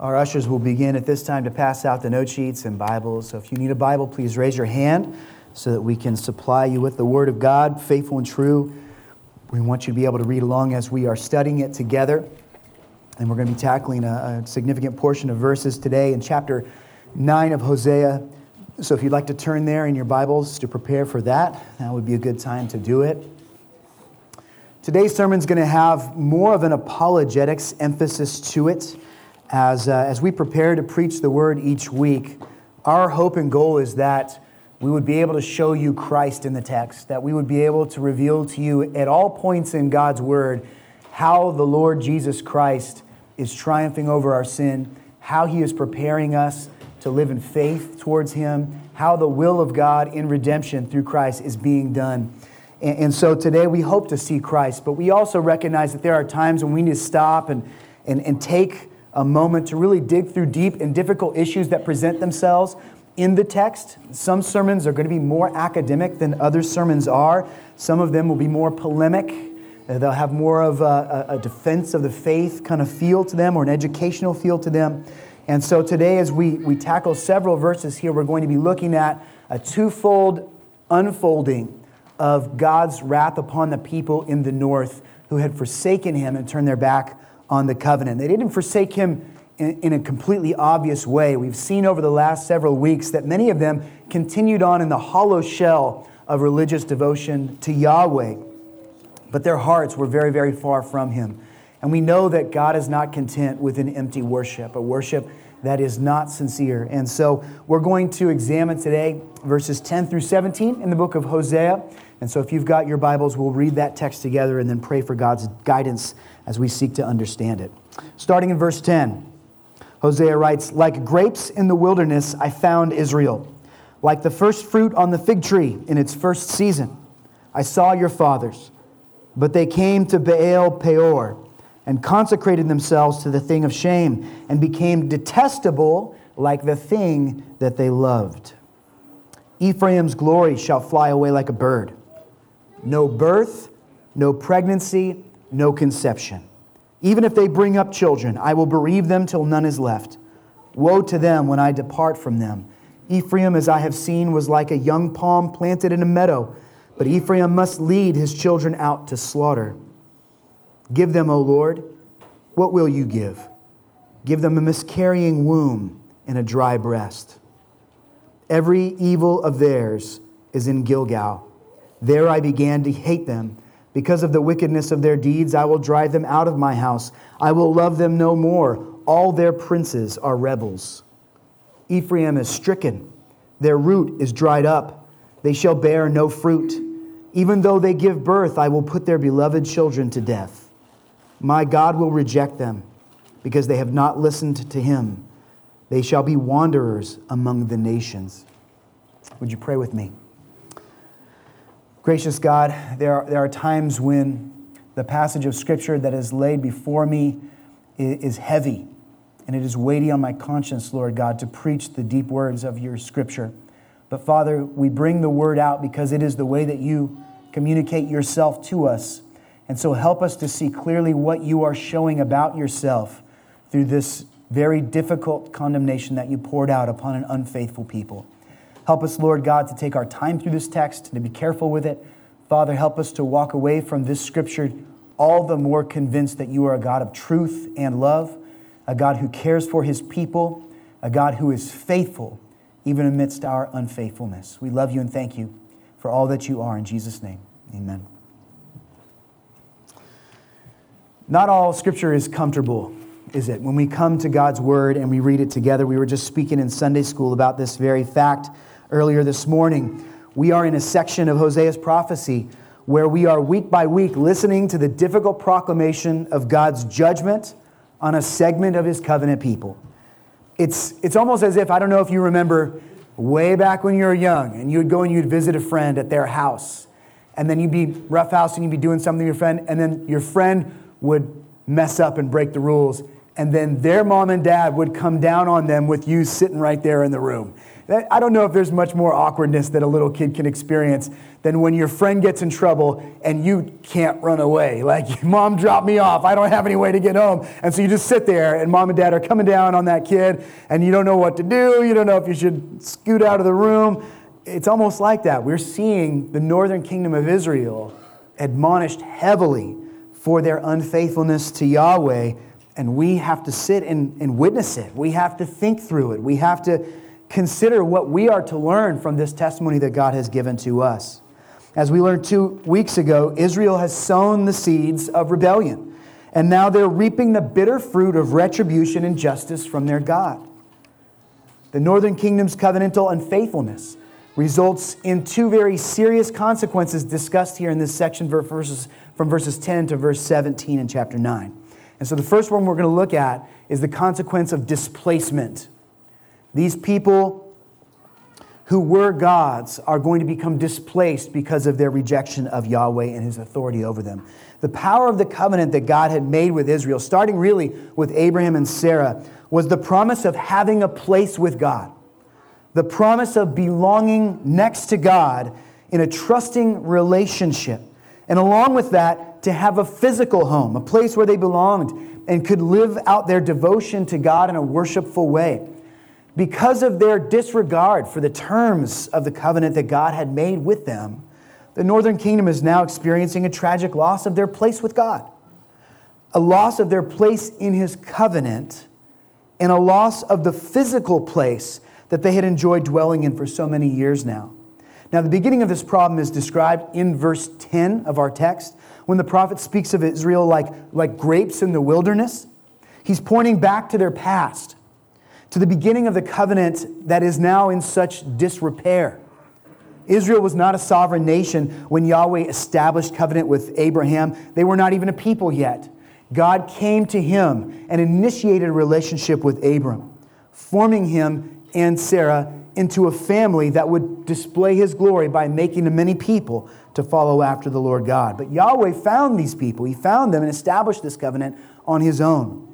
Our ushers will begin at this time to pass out the note sheets and Bibles. So if you need a Bible, please raise your hand so that we can supply you with the Word of God, faithful and true. We want you to be able to read along as we are studying it together. And we're going to be tackling a, a significant portion of verses today in chapter 9 of Hosea. So if you'd like to turn there in your Bibles to prepare for that, that would be a good time to do it. Today's sermon is going to have more of an apologetics emphasis to it as, uh, as we prepare to preach the word each week, our hope and goal is that we would be able to show you Christ in the text, that we would be able to reveal to you at all points in God's word how the Lord Jesus Christ is triumphing over our sin, how he is preparing us to live in faith towards him, how the will of God in redemption through Christ is being done. And, and so today we hope to see Christ, but we also recognize that there are times when we need to stop and, and, and take a moment to really dig through deep and difficult issues that present themselves in the text. Some sermons are going to be more academic than other sermons are. Some of them will be more polemic. They'll have more of a, a, defense of the faith kind of feel to them or an educational feel to them. And so today, as we, we tackle several verses here, we're going to be looking at a twofold unfolding of God's wrath upon the people in the north who had forsaken him and turned their back on the covenant. They didn't forsake him in, in, a completely obvious way. We've seen over the last several weeks that many of them continued on in the hollow shell of religious devotion to Yahweh, but their hearts were very, very far from him. And we know that God is not content with an empty worship, a worship that is not sincere. And so we're going to examine today verses 10 through 17 in the book of Hosea. And so if you've got your Bibles, we'll read that text together and then pray for God's guidance as we seek to understand it. Starting in verse 10, Hosea writes, Like grapes in the wilderness, I found Israel. Like the first fruit on the fig tree in its first season, I saw your fathers. But they came to Baal Peor and consecrated themselves to the thing of shame and became detestable like the thing that they loved. Ephraim's glory shall fly away like a bird. No birth, no pregnancy, no conception. Even if they bring up children, I will bereave them till none is left. Woe to them when I depart from them. Ephraim, as I have seen, was like a young palm planted in a meadow, but Ephraim must lead his children out to slaughter. Give them, O Lord, what will you give? Give them a miscarrying womb and a dry breast. Every evil of theirs is in Gilgal. There I began to hate them because of the wickedness of their deeds, I will drive them out of my house. I will love them no more. All their princes are rebels. Ephraim is stricken, their root is dried up. They shall bear no fruit. Even though they give birth, I will put their beloved children to death. My God will reject them because they have not listened to him. They shall be wanderers among the nations. Would you pray with me? Gracious God, there are, there are times when the passage of Scripture that is laid before me is heavy and it is weighty on my conscience, Lord God, to preach the deep words of your Scripture. But Father, we bring the word out because it is the way that you communicate yourself to us. And so help us to see clearly what you are showing about yourself through this very difficult condemnation that you poured out upon an unfaithful people. Help us, Lord God, to take our time through this text and to be careful with it. Father, help us to walk away from this scripture all the more convinced that you are a God of truth and love, a God who cares for his people, a God who is faithful even amidst our unfaithfulness. We love you and thank you for all that you are. In Jesus' name, amen. Not all scripture is comfortable, is it? When we come to God's word and we read it together, we were just speaking in Sunday school about this very fact earlier this morning. We are in a section of Hosea's prophecy where we are week by week listening to the difficult proclamation of God's judgment on a segment of his covenant people. It's, it's almost as if, I don't know if you remember way back when you were young and you would go and you'd visit a friend at their house. And then you'd be roughhousing, you'd be doing something with your friend, and then your friend would mess up and break the rules. and then their mom and dad would come down on them with you sitting right there in the room. I don't know if there's much more awkwardness that a little kid can experience than when your friend gets in trouble and you can't run away. Like, mom dropped me off. I don't have any way to get home. And so you just sit there, and mom and dad are coming down on that kid, and you don't know what to do. You don't know if you should scoot out of the room. It's almost like that. We're seeing the northern kingdom of Israel admonished heavily for their unfaithfulness to Yahweh, and we have to sit and, and witness it. We have to think through it. We have to consider what we are to learn from this testimony that God has given to us. As we learned two weeks ago, Israel has sown the seeds of rebellion, and now they're reaping the bitter fruit of retribution and justice from their God. The northern kingdom's covenantal unfaithfulness results in two very serious consequences discussed here in this section verses, from verses 10 to verse 17 in chapter 9. And so the first one we're going to look at is the consequence of displacement. These people who were God's are going to become displaced because of their rejection of Yahweh and his authority over them. The power of the covenant that God had made with Israel, starting really with Abraham and Sarah, was the promise of having a place with God, the promise of belonging next to God in a trusting relationship. And along with that, to have a physical home, a place where they belonged and could live out their devotion to God in a worshipful way because of their disregard for the terms of the covenant that God had made with them, the northern kingdom is now experiencing a tragic loss of their place with God, a loss of their place in his covenant, and a loss of the physical place that they had enjoyed dwelling in for so many years now. Now, the beginning of this problem is described in verse 10 of our text when the prophet speaks of Israel like, like grapes in the wilderness. He's pointing back to their past to the beginning of the covenant that is now in such disrepair. Israel was not a sovereign nation when Yahweh established covenant with Abraham. They were not even a people yet. God came to him and initiated a relationship with Abram, forming him and Sarah into a family that would display his glory by making them many people to follow after the Lord God. But Yahweh found these people, he found them and established this covenant on his own.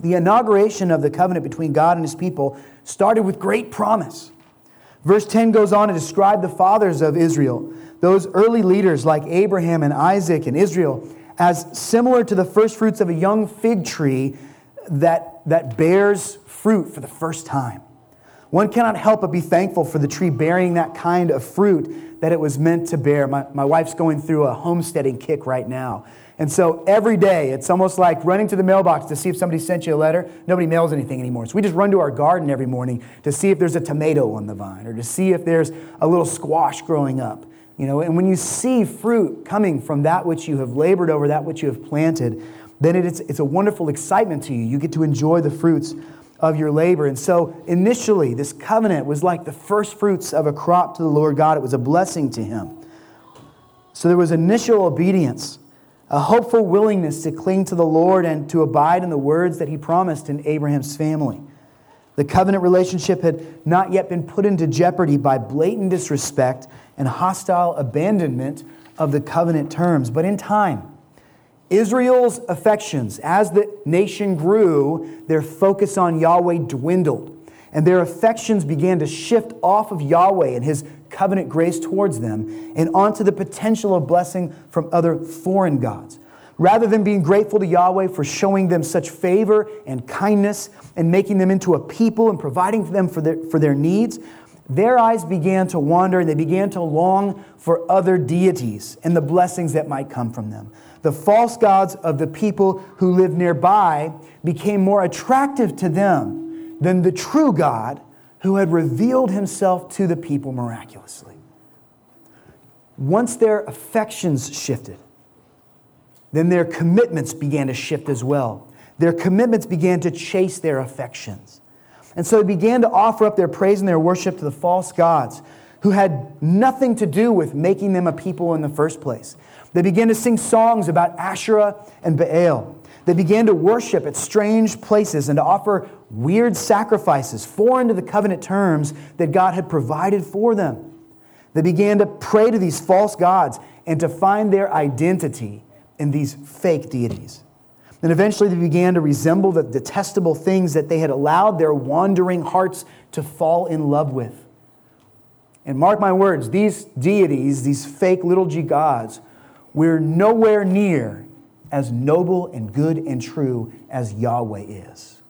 The inauguration of the covenant between God and his people started with great promise. Verse 10 goes on to describe the fathers of Israel, those early leaders like Abraham and Isaac and Israel, as similar to the first fruits of a young fig tree that, that bears fruit for the first time. One cannot help but be thankful for the tree bearing that kind of fruit that it was meant to bear. My, my wife's going through a homesteading kick right now. And so every day, it's almost like running to the mailbox to see if somebody sent you a letter. Nobody mails anything anymore. So we just run to our garden every morning to see if there's a tomato on the vine or to see if there's a little squash growing up. You know, and when you see fruit coming from that which you have labored over, that which you have planted, then it's, it's a wonderful excitement to you. You get to enjoy the fruits of your labor. And so initially, this covenant was like the first fruits of a crop to the Lord God. It was a blessing to him. So there was initial obedience a hopeful willingness to cling to the Lord and to abide in the words that he promised in Abraham's family. The covenant relationship had not yet been put into jeopardy by blatant disrespect and hostile abandonment of the covenant terms, but in time, Israel's affections, as the nation grew, their focus on Yahweh dwindled, and their affections began to shift off of Yahweh and his covenant grace towards them and onto the potential of blessing from other foreign gods. Rather than being grateful to Yahweh for showing them such favor and kindness and making them into a people and providing for them for their, for their needs, their eyes began to wander and they began to long for other deities and the blessings that might come from them. The false gods of the people who lived nearby became more attractive to them than the true God who had revealed himself to the people miraculously. Once their affections shifted, then their commitments began to shift as well. Their commitments began to chase their affections. And so they began to offer up their praise and their worship to the false gods who had nothing to do with making them a people in the first place. They began to sing songs about Asherah and Baal. They began to worship at strange places and to offer weird sacrifices foreign to the covenant terms that God had provided for them. They began to pray to these false gods and to find their identity in these fake deities. And eventually they began to resemble the detestable things that they had allowed their wandering hearts to fall in love with. And mark my words, these deities, these fake little g gods, we're nowhere near as noble and good and true as Yahweh is.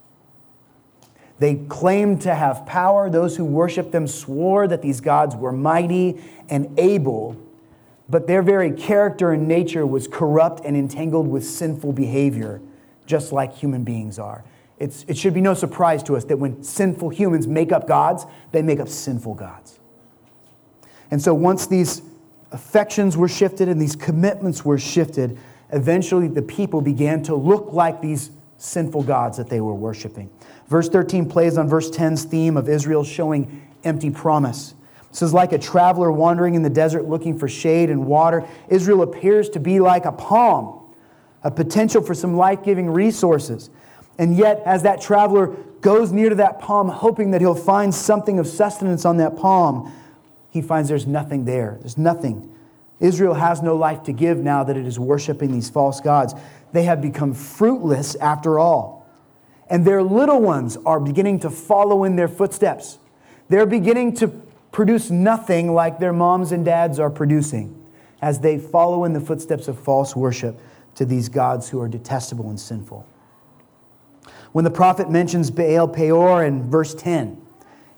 They claimed to have power. Those who worshiped them swore that these gods were mighty and able, but their very character and nature was corrupt and entangled with sinful behavior, just like human beings are. It's, it should be no surprise to us that when sinful humans make up gods, they make up sinful gods. And so once these affections were shifted and these commitments were shifted, eventually the people began to look like these sinful gods that they were worshiping. Verse 13 plays on verse 10's theme of Israel showing empty promise. This is like a traveler wandering in the desert looking for shade and water. Israel appears to be like a palm, a potential for some life giving resources. And yet, as that traveler goes near to that palm, hoping that he'll find something of sustenance on that palm, he finds there's nothing there. There's nothing. Israel has no life to give now that it is worshiping these false gods. They have become fruitless after all. And their little ones are beginning to follow in their footsteps. They're beginning to produce nothing like their moms and dads are producing as they follow in the footsteps of false worship to these gods who are detestable and sinful. When the prophet mentions Baal Peor in verse 10,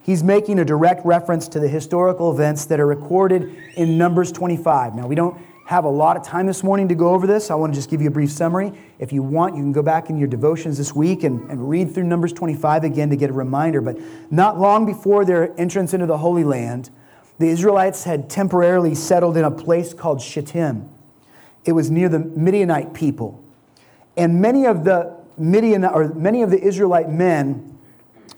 he's making a direct reference to the historical events that are recorded in Numbers 25. Now, we don't have a lot of time this morning to go over this. I want to just give you a brief summary. If you want, you can go back in your devotions this week and, and read through Numbers 25 again to get a reminder. But not long before their entrance into the Holy Land, the Israelites had temporarily settled in a place called Shittim. It was near the Midianite people. And many of the Midian or many of the Israelite men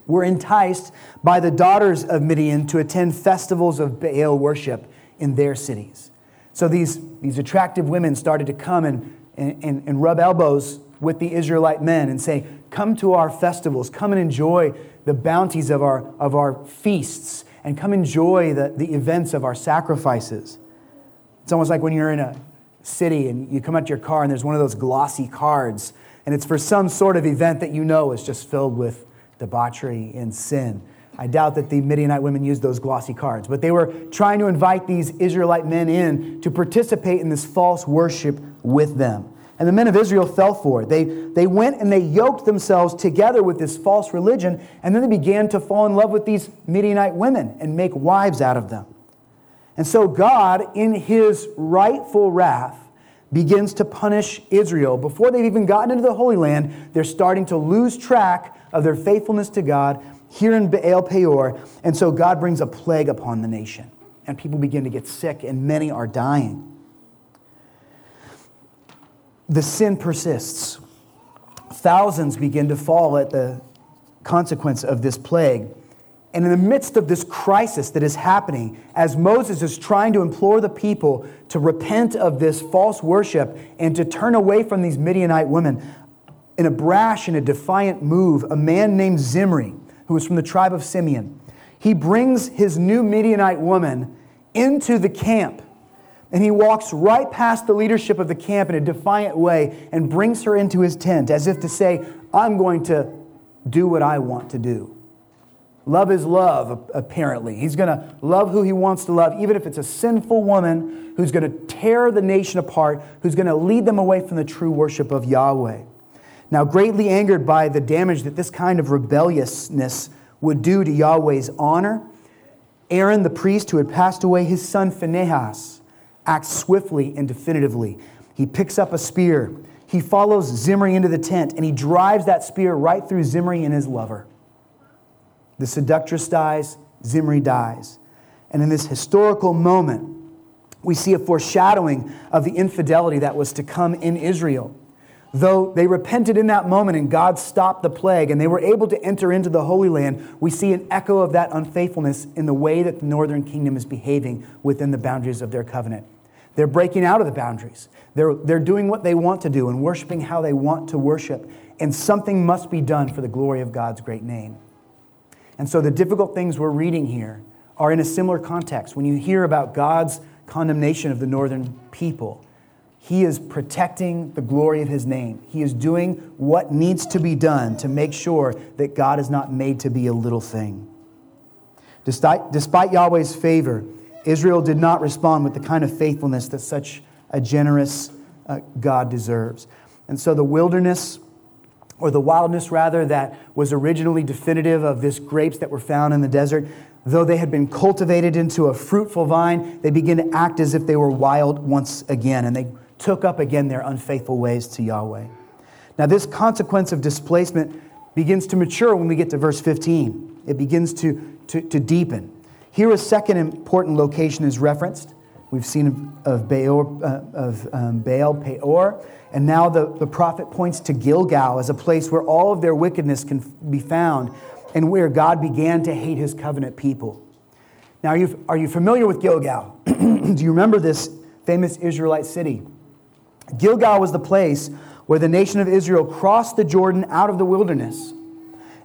were enticed by the daughters of Midian to attend festivals of Baal worship in their cities. So these, these attractive women started to come and, and, and rub elbows with the Israelite men and say, Come to our festivals, come and enjoy the bounties of our, of our feasts, and come enjoy the, the events of our sacrifices. It's almost like when you're in a city and you come out to your car and there's one of those glossy cards, and it's for some sort of event that you know is just filled with debauchery and sin. I doubt that the Midianite women used those glossy cards, but they were trying to invite these Israelite men in to participate in this false worship with them. And the men of Israel fell for it. They, they went and they yoked themselves together with this false religion, and then they began to fall in love with these Midianite women and make wives out of them. And so God, in his rightful wrath, begins to punish Israel. Before they've even gotten into the Holy Land, they're starting to lose track of their faithfulness to God here in Baal Peor. And so God brings a plague upon the nation, and people begin to get sick, and many are dying. The sin persists. Thousands begin to fall at the consequence of this plague. And in the midst of this crisis that is happening, as Moses is trying to implore the people to repent of this false worship and to turn away from these Midianite women, in a brash and a defiant move, a man named Zimri, who was from the tribe of Simeon. He brings his new Midianite woman into the camp. And he walks right past the leadership of the camp in a defiant way and brings her into his tent as if to say, I'm going to do what I want to do. Love is love, apparently. He's going to love who he wants to love, even if it's a sinful woman who's going to tear the nation apart, who's going to lead them away from the true worship of Yahweh. Now, greatly angered by the damage that this kind of rebelliousness would do to Yahweh's honor, Aaron, the priest who had passed away, his son Phinehas, acts swiftly and definitively. He picks up a spear. He follows Zimri into the tent, and he drives that spear right through Zimri and his lover. The seductress dies, Zimri dies. And in this historical moment, we see a foreshadowing of the infidelity that was to come in Israel. Though they repented in that moment and God stopped the plague and they were able to enter into the Holy Land, we see an echo of that unfaithfulness in the way that the northern kingdom is behaving within the boundaries of their covenant. They're breaking out of the boundaries. They're, they're doing what they want to do and worshiping how they want to worship. And something must be done for the glory of God's great name. And so the difficult things we're reading here are in a similar context. When you hear about God's condemnation of the northern people, he is protecting the glory of his name. He is doing what needs to be done to make sure that God is not made to be a little thing. Despite, despite Yahweh's favor, Israel did not respond with the kind of faithfulness that such a generous uh, God deserves. And so the wilderness, or the wildness rather, that was originally definitive of this grapes that were found in the desert, though they had been cultivated into a fruitful vine, they begin to act as if they were wild once again. And they took up again their unfaithful ways to Yahweh. Now, this consequence of displacement begins to mature when we get to verse 15. It begins to, to, to deepen. Here, a second important location is referenced. We've seen of, Baal, uh, of um, Baal Peor, and now the, the prophet points to Gilgal as a place where all of their wickedness can be found and where God began to hate his covenant people. Now, are you, are you familiar with Gilgal? Do you remember this famous Israelite city? Gilgal was the place where the nation of Israel crossed the Jordan out of the wilderness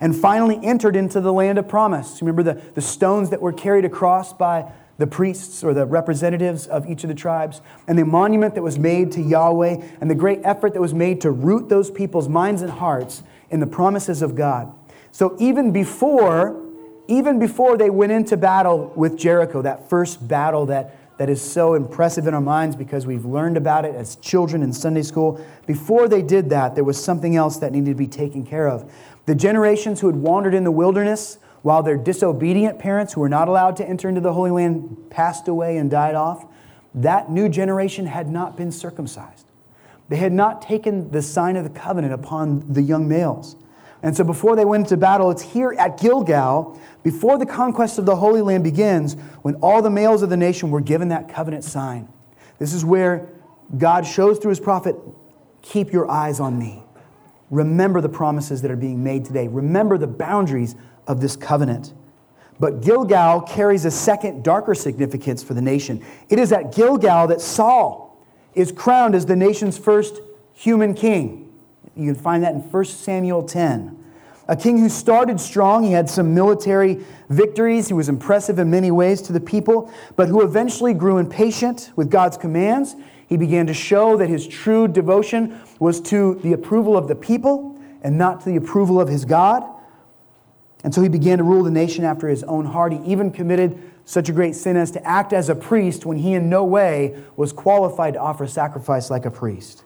and finally entered into the land of promise. Remember the, the stones that were carried across by the priests or the representatives of each of the tribes, and the monument that was made to Yahweh, and the great effort that was made to root those people's minds and hearts in the promises of God. So even before, even before they went into battle with Jericho, that first battle that that is so impressive in our minds because we've learned about it as children in Sunday school. Before they did that, there was something else that needed to be taken care of. The generations who had wandered in the wilderness while their disobedient parents, who were not allowed to enter into the Holy Land, passed away and died off, that new generation had not been circumcised. They had not taken the sign of the covenant upon the young males. And so before they went into battle, it's here at Gilgal, before the conquest of the Holy Land begins, when all the males of the nation were given that covenant sign. This is where God shows through his prophet, keep your eyes on me. Remember the promises that are being made today. Remember the boundaries of this covenant. But Gilgal carries a second, darker significance for the nation. It is at Gilgal that Saul is crowned as the nation's first human king. You can find that in 1 Samuel 10. A king who started strong, he had some military victories, he was impressive in many ways to the people, but who eventually grew impatient with God's commands. He began to show that his true devotion was to the approval of the people and not to the approval of his God. And so he began to rule the nation after his own heart. He even committed such a great sin as to act as a priest when he in no way was qualified to offer sacrifice like a priest.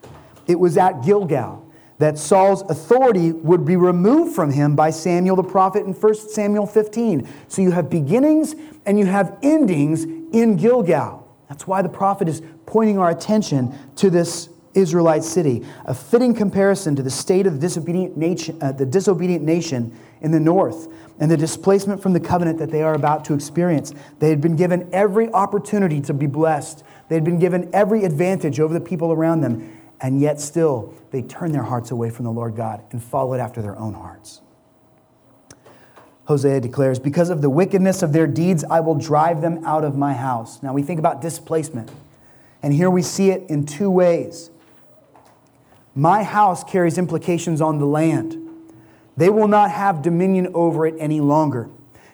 It was at Gilgal that Saul's authority would be removed from him by Samuel the prophet in 1 Samuel 15. So you have beginnings and you have endings in Gilgal. That's why the prophet is pointing our attention to this Israelite city, a fitting comparison to the state of the disobedient nation, uh, the disobedient nation in the north and the displacement from the covenant that they are about to experience. They had been given every opportunity to be blessed. They had been given every advantage over the people around them and yet still they turned their hearts away from the Lord God and followed after their own hearts. Hosea declares, Because of the wickedness of their deeds, I will drive them out of my house. Now we think about displacement, and here we see it in two ways. My house carries implications on the land. They will not have dominion over it any longer.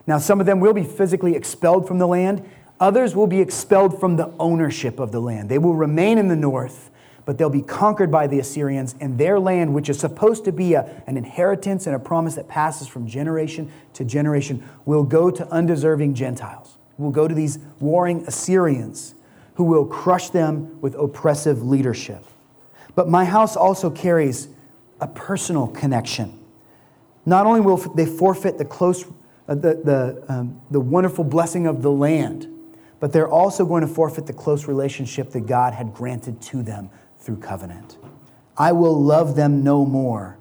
Now, some of them will be physically expelled from the land, others will be expelled from the ownership of the land. They will remain in the north but they'll be conquered by the Assyrians, and their land, which is supposed to be a, an inheritance and a promise that passes from generation to generation, will go to undeserving Gentiles, will go to these warring Assyrians who will crush them with oppressive leadership. But my house also carries a personal connection. Not only will they forfeit the close, uh, the, the, um, the wonderful blessing of the land, but they're also going to forfeit the close relationship that God had granted to them through covenant. I will love them no more.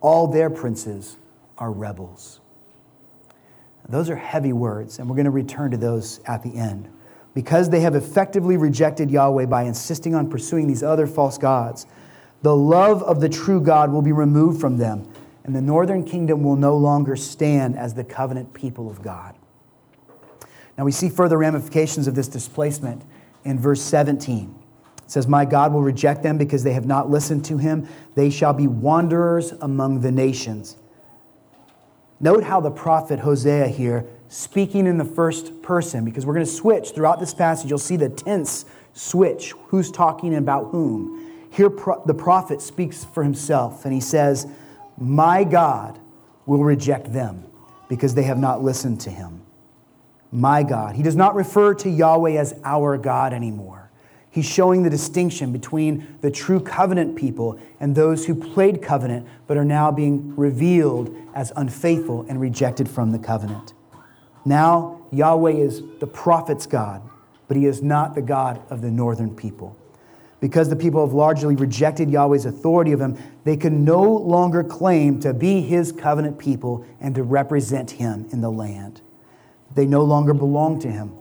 All their princes are rebels. Those are heavy words, and we're going to return to those at the end. Because they have effectively rejected Yahweh by insisting on pursuing these other false gods, the love of the true God will be removed from them, and the northern kingdom will no longer stand as the covenant people of God. Now we see further ramifications of this displacement in verse 17 It says, My God will reject them because they have not listened to him. They shall be wanderers among the nations. Note how the prophet Hosea here, speaking in the first person, because we're going to switch throughout this passage, you'll see the tense switch. Who's talking about whom? Here, the prophet speaks for himself and he says, My God will reject them because they have not listened to him. My God. He does not refer to Yahweh as our God anymore. He's showing the distinction between the true covenant people and those who played covenant but are now being revealed as unfaithful and rejected from the covenant. Now, Yahweh is the prophet's God, but he is not the God of the northern people. Because the people have largely rejected Yahweh's authority of him, they can no longer claim to be his covenant people and to represent him in the land. They no longer belong to him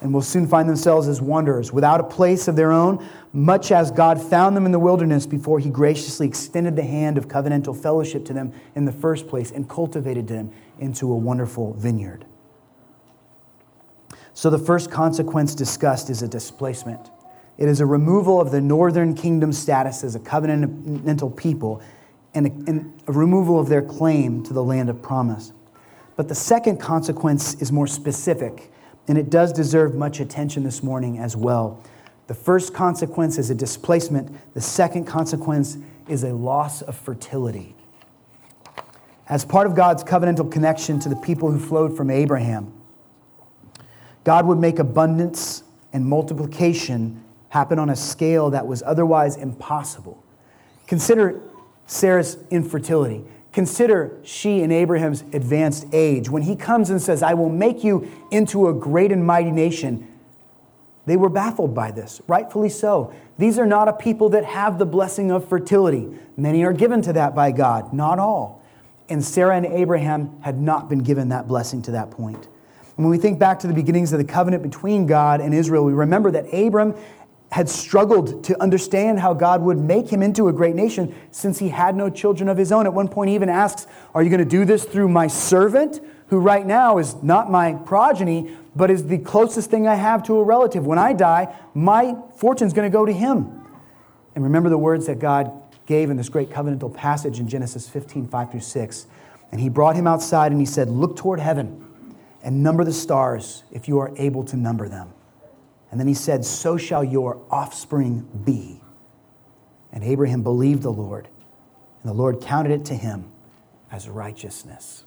and will soon find themselves as wanderers without a place of their own, much as God found them in the wilderness before he graciously extended the hand of covenantal fellowship to them in the first place and cultivated them into a wonderful vineyard. So, the first consequence discussed is a displacement. It is a removal of the northern kingdom status as a covenantal people and a, and a, removal of their claim to the land of promise. But the second consequence is more specific, and it does deserve much attention this morning as well. The first consequence is a displacement, the second consequence is a loss of fertility. As part of God's covenantal connection to the people who flowed from Abraham, God would make abundance and multiplication happen on a scale that was otherwise impossible. Consider Sarah's infertility. Consider she and Abraham's advanced age. When he comes and says, I will make you into a great and mighty nation, they were baffled by this, rightfully so. These are not a people that have the blessing of fertility. Many are given to that by God, not all. And Sarah and Abraham had not been given that blessing to that point. And when we think back to the beginnings of the covenant between God and Israel, we remember that Abram had struggled to understand how God would make him into a great nation since he had no children of his own. At one point, he even asks, Are you going to do this through my servant, who right now is not my progeny, but is the closest thing I have to a relative? When I die, my fortune's going to go to him. And remember the words that God gave in this great covenantal passage in Genesis 15, 5 through 6. And he brought him outside and he said, Look toward heaven and number the stars if you are able to number them. And then he said, So shall your offspring be. And Abraham believed the Lord, and the Lord counted it to him as righteousness.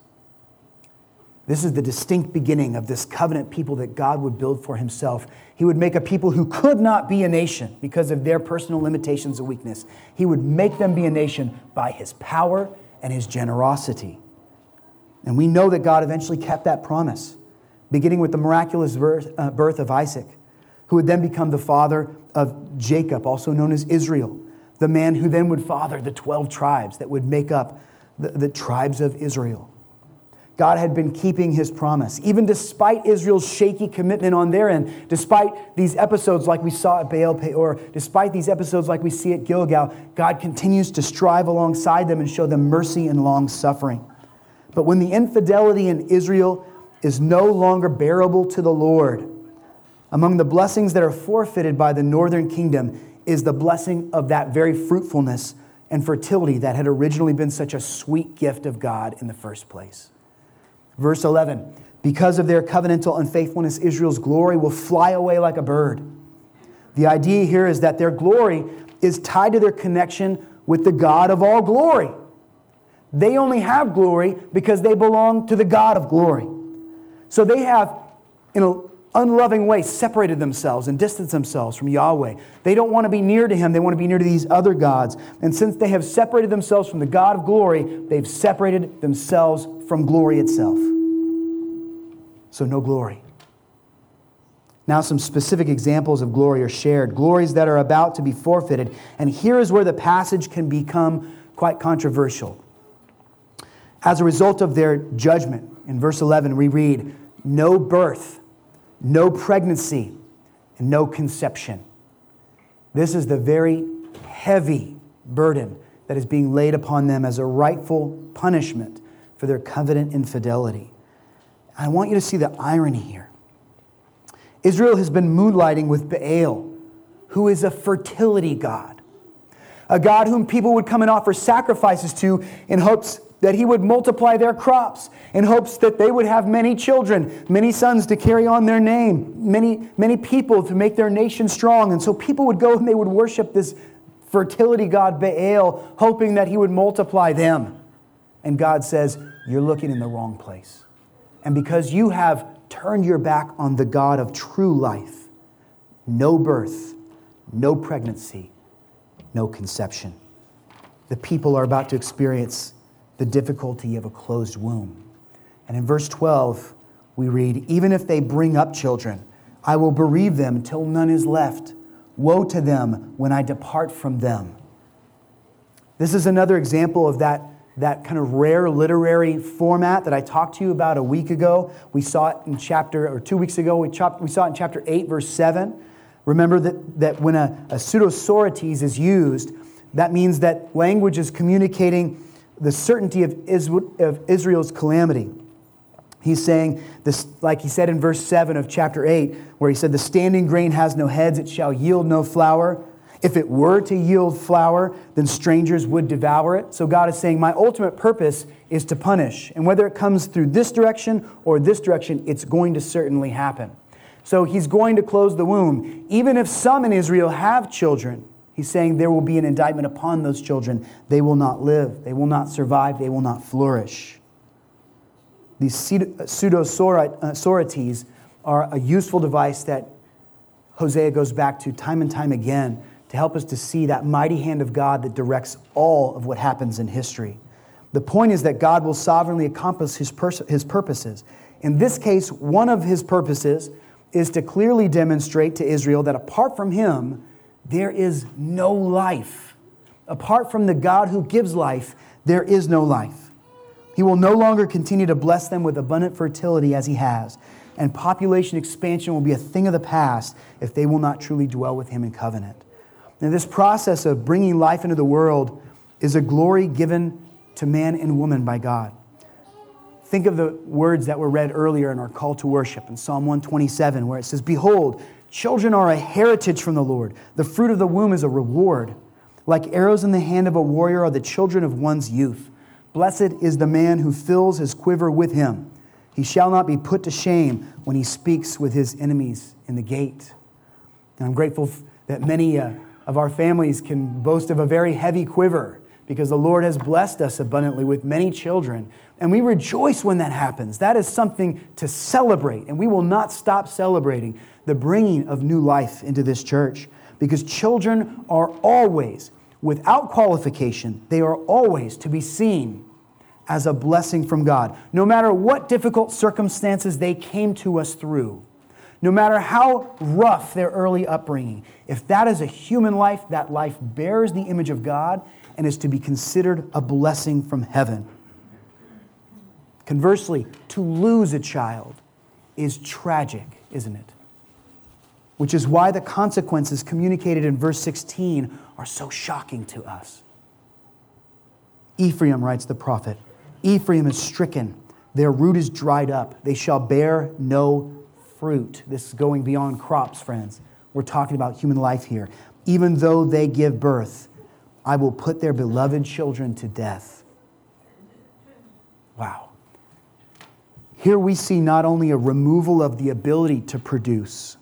This is the distinct beginning of this covenant people that God would build for himself. He would make a people who could not be a nation because of their personal limitations and weakness. He would make them be a nation by his power and his generosity. And we know that God eventually kept that promise, beginning with the miraculous birth, uh, of Isaac who would then become the father of Jacob, also known as Israel, the man who then would father the 12 tribes that would make up the, the tribes of Israel. God had been keeping his promise, even despite Israel's shaky commitment on their end, despite these episodes like we saw at Baal Peor, despite these episodes like we see at Gilgal, God continues to strive alongside them and show them mercy and long suffering. But when the infidelity in Israel is no longer bearable to the Lord, among the blessings that are forfeited by the northern kingdom is the blessing of that very fruitfulness and fertility that had originally been such a sweet gift of God in the first place. Verse 11 Because of their covenantal unfaithfulness, Israel's glory will fly away like a bird. The idea here is that their glory is tied to their connection with the God of all glory. They only have glory because they belong to the God of glory. So they have, in a unloving way separated themselves and distanced themselves from Yahweh. They don't want to be near to Him, they want to be near to these other gods. And since they have separated themselves from the God of glory, they've separated themselves from glory itself. So, no glory. Now, some specific examples of glory are shared, glories that are about to be forfeited. And here is where the passage can become quite controversial. As a result of their judgment, in verse 11, we read, No birth no pregnancy, and no conception. This is the very heavy burden that is being laid upon them as a rightful punishment for their covenant infidelity. I want you to see the irony here. Israel has been moonlighting with Baal, who is a fertility god, a god whom people would come and offer sacrifices to in hopes that he would multiply their crops in hopes that they would have many children, many sons to carry on their name, many, many people to make their nation strong. And so people would go and they would worship this fertility god Baal, hoping that he would multiply them. And God says, You're looking in the wrong place. And because you have turned your back on the God of true life, no birth, no pregnancy, no conception. The people are about to experience the difficulty of a closed womb. And in verse 12, we read, Even if they bring up children, I will bereave them till none is left. Woe to them when I depart from them. This is another example of that, that kind of rare literary format that I talked to you about a week ago. We saw it in chapter, or two weeks ago, we, chopped, we saw it in chapter 8, verse 7. Remember that, that when a, a pseudosorites is used, that means that language is communicating the certainty of Israel's calamity. He's saying this, like he said in verse 7 of chapter 8, where he said, The standing grain has no heads, it shall yield no flour. If it were to yield flour, then strangers would devour it. So God is saying, My ultimate purpose is to punish. And whether it comes through this direction or this direction, it's going to certainly happen. So he's going to close the womb. Even if some in Israel have children, He's saying there will be an indictment upon those children. They will not live, they will not survive, they will not flourish. These pseudosorites uh, are a useful device that Hosea goes back to time and time again to help us to see that mighty hand of God that directs all of what happens in history. The point is that God will sovereignly accomplish his, pers- his purposes. In this case, one of his purposes is to clearly demonstrate to Israel that apart from him, there is no life. Apart from the God who gives life, there is no life. He will no longer continue to bless them with abundant fertility as he has, and population expansion will be a thing of the past if they will not truly dwell with him in covenant. Now, this process of bringing life into the world is a glory given to man and woman by God. Think of the words that were read earlier in our call to worship in Psalm 127, where it says, Behold, Children are a heritage from the Lord. The fruit of the womb is a reward. Like arrows in the hand of a warrior are the children of one's youth. Blessed is the man who fills his quiver with him. He shall not be put to shame when he speaks with his enemies in the gate. And I'm grateful that many uh, of our families can boast of a very heavy quiver because the Lord has blessed us abundantly with many children. And we rejoice when that happens. That is something to celebrate, and we will not stop celebrating the bringing of new life into this church because children are always, without qualification, they are always to be seen as a blessing from God. No matter what difficult circumstances they came to us through, no matter how rough their early upbringing, if that is a human life, that life bears the image of God and is to be considered a blessing from heaven. Conversely, to lose a child is tragic, isn't it? Which is why the consequences communicated in verse 16 are so shocking to us. Ephraim, writes the prophet, Ephraim is stricken, their root is dried up, they shall bear no fruit. This is going beyond crops, friends. We're talking about human life here. Even though they give birth, I will put their beloved children to death. Wow. Here we see not only a removal of the ability to produce,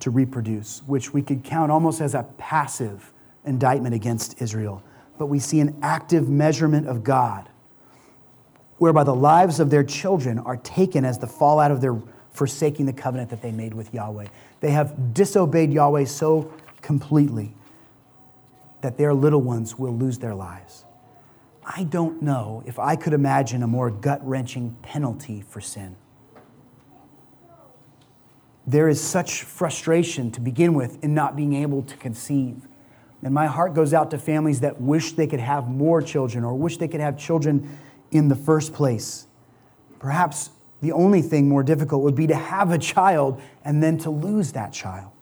to reproduce, which we could count almost as a passive indictment against Israel, but we see an active measurement of God, whereby the lives of their children are taken as the fallout of their forsaking the covenant that they made with Yahweh. They have disobeyed Yahweh so completely that their little ones will lose their lives. I don't know if I could imagine a more gut wrenching penalty for sin. There is such frustration to begin with in not being able to conceive. And my heart goes out to families that wish they could have more children or wish they could have children in the first place. Perhaps the only thing more difficult would be to have a child and then to lose that child.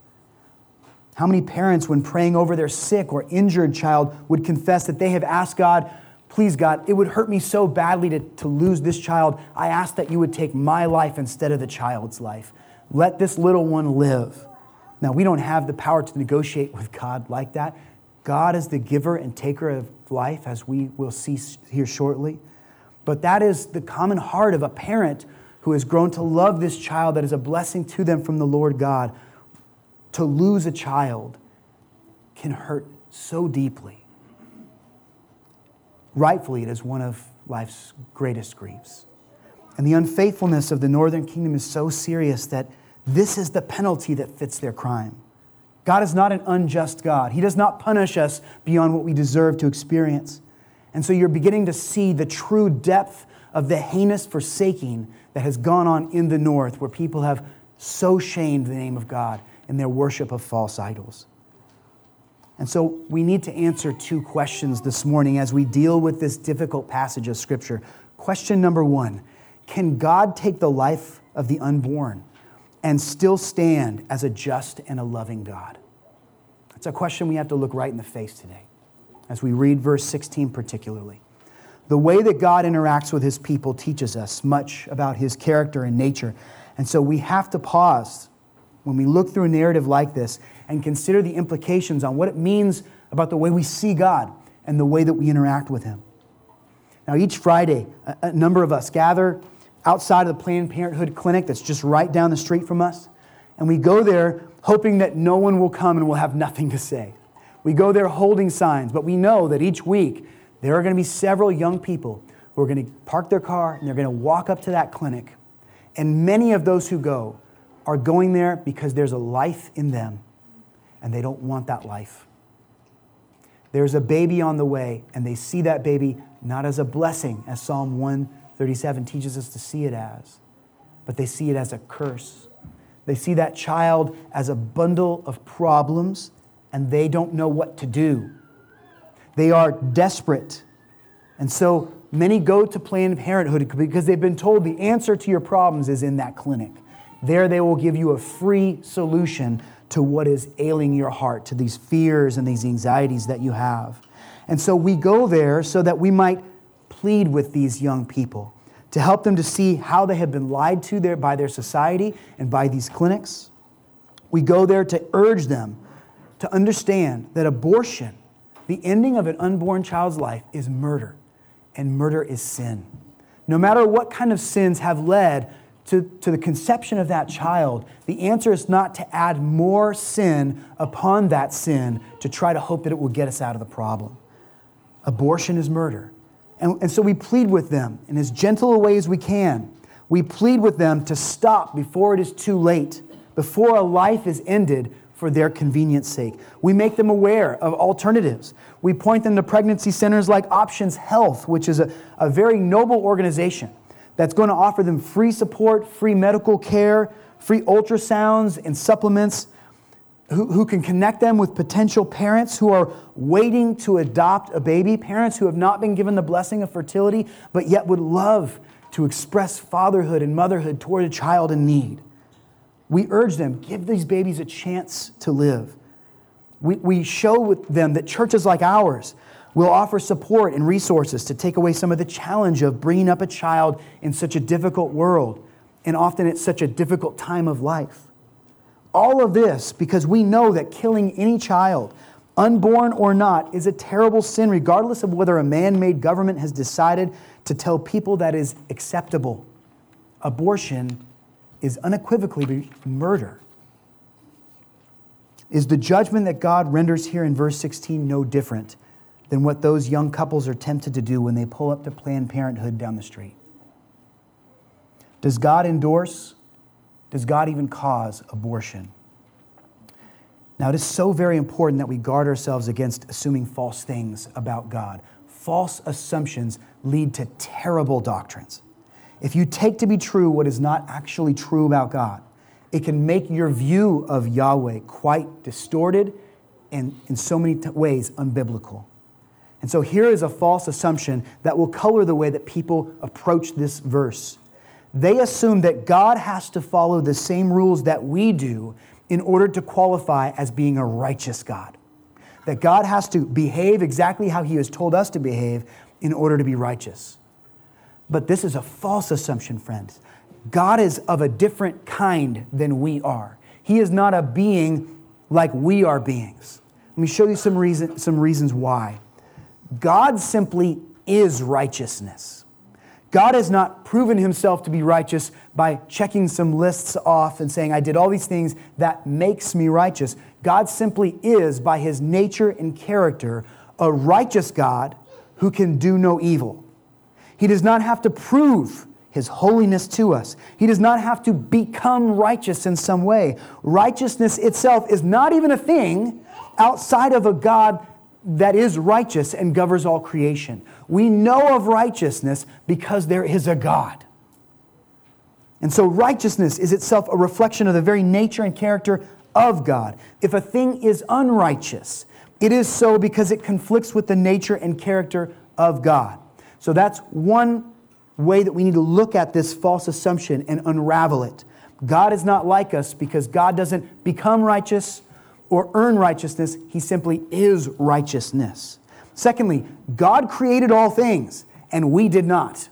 How many parents, when praying over their sick or injured child, would confess that they have asked God, Please, God, it would hurt me so badly to, to lose this child. I ask that you would take my life instead of the child's life. Let this little one live. Now, we don't have the power to negotiate with God like that. God is the giver and taker of life, as we will see here shortly. But that is the common heart of a parent who has grown to love this child that is a blessing to them from the Lord God. To lose a child can hurt so deeply. Rightfully, it is one of life's greatest griefs. And the unfaithfulness of the northern kingdom is so serious that this is the penalty that fits their crime. God is not an unjust God. He does not punish us beyond what we deserve to experience. And so you're beginning to see the true depth of the heinous forsaking that has gone on in the north, where people have so shamed the name of God in their worship of false idols. And so we need to answer two questions this morning as we deal with this difficult passage of Scripture. Question number one Can God take the life of the unborn and still stand as a just and a loving God? That's a question we have to look right in the face today as we read verse 16 particularly. The way that God interacts with his people teaches us much about his character and nature. And so we have to pause when we look through a narrative like this and consider the implications on what it means about the way we see God and the way that we interact with him. Now, each Friday, a number of us gather outside of the Planned Parenthood clinic that's just right down the street from us, and we go there hoping that no one will come and we'll have nothing to say. We go there holding signs, but we know that each week there are going to be several young people who are going to park their car and they're going to walk up to that clinic. And many of those who go are going there because there's a life in them and they don't want that life. There's a baby on the way and they see that baby not as a blessing, as Psalm 137 teaches us to see it as, but they see it as a curse. They see that child as a bundle of problems and they don't know what to do. They are desperate. And so many go to Planned Parenthood because they've been told the answer to your problems is in that clinic. There, they will give you a free solution to what is ailing your heart, to these fears and these anxieties that you have. And so we go there so that we might plead with these young people to help them to see how they have been lied to there by their society and by these clinics. We go there to urge them to understand that abortion, the ending of an unborn child's life, is murder, and murder is sin. No matter what kind of sins have led to, to the conception of that child, the answer is not to add more sin upon that sin to try to hope that it will get us out of the problem. Abortion is murder. And, and so we plead with them in as gentle a way as we can. We plead with them to stop before it is too late, before a life is ended for their convenience sake. We make them aware of alternatives. We point them to pregnancy centers like Options Health, which is a, a very noble organization that's going to offer them free support, free medical care, free ultrasounds and supplements, who, who can connect them with potential parents who are waiting to adopt a baby, parents who have not been given the blessing of fertility, but yet would love to express fatherhood and motherhood toward a child in need. We urge them, give these babies a chance to live. We, we show with them that churches like ours will offer support and resources to take away some of the challenge of bringing up a child in such a difficult world and often at such a difficult time of life. All of this because we know that killing any child, unborn or not, is a terrible sin, regardless of whether a man made government has decided to tell people that is acceptable. Abortion is unequivocally murder. Is the judgment that God renders here in verse 16 no different than what those young couples are tempted to do when they pull up to Planned Parenthood down the street? Does God endorse? Does God even cause abortion? Now, it is so very important that we guard ourselves against assuming false things about God. False assumptions lead to terrible doctrines. If you take to be true what is not actually true about God, it can make your view of Yahweh quite distorted and in so many t- ways unbiblical. And so here is a false assumption that will color the way that people approach this verse. They assume that God has to follow the same rules that we do in order to qualify as being a righteous God. That God has to behave exactly how He has told us to behave in order to be righteous. But this is a false assumption, friends. God is of a different kind than we are. He is not a being like we are beings. Let me show you some, reason, some reasons why. God simply is righteousness. God has not proven himself to be righteous by checking some lists off and saying, I did all these things that makes me righteous. God simply is, by his nature and character, a righteous God who can do no evil. He does not have to prove his holiness to us. He does not have to become righteous in some way. Righteousness itself is not even a thing outside of a God that is righteous and governs all creation. We know of righteousness because there is a God. And so, righteousness is itself a reflection of the very nature and character of God. If a thing is unrighteous, it is so because it conflicts with the nature and character of God. So, that's one way that we need to look at this false assumption and unravel it. God is not like us because God doesn't become righteous or earn righteousness, he simply is righteousness. Secondly, God created all things, and we did not.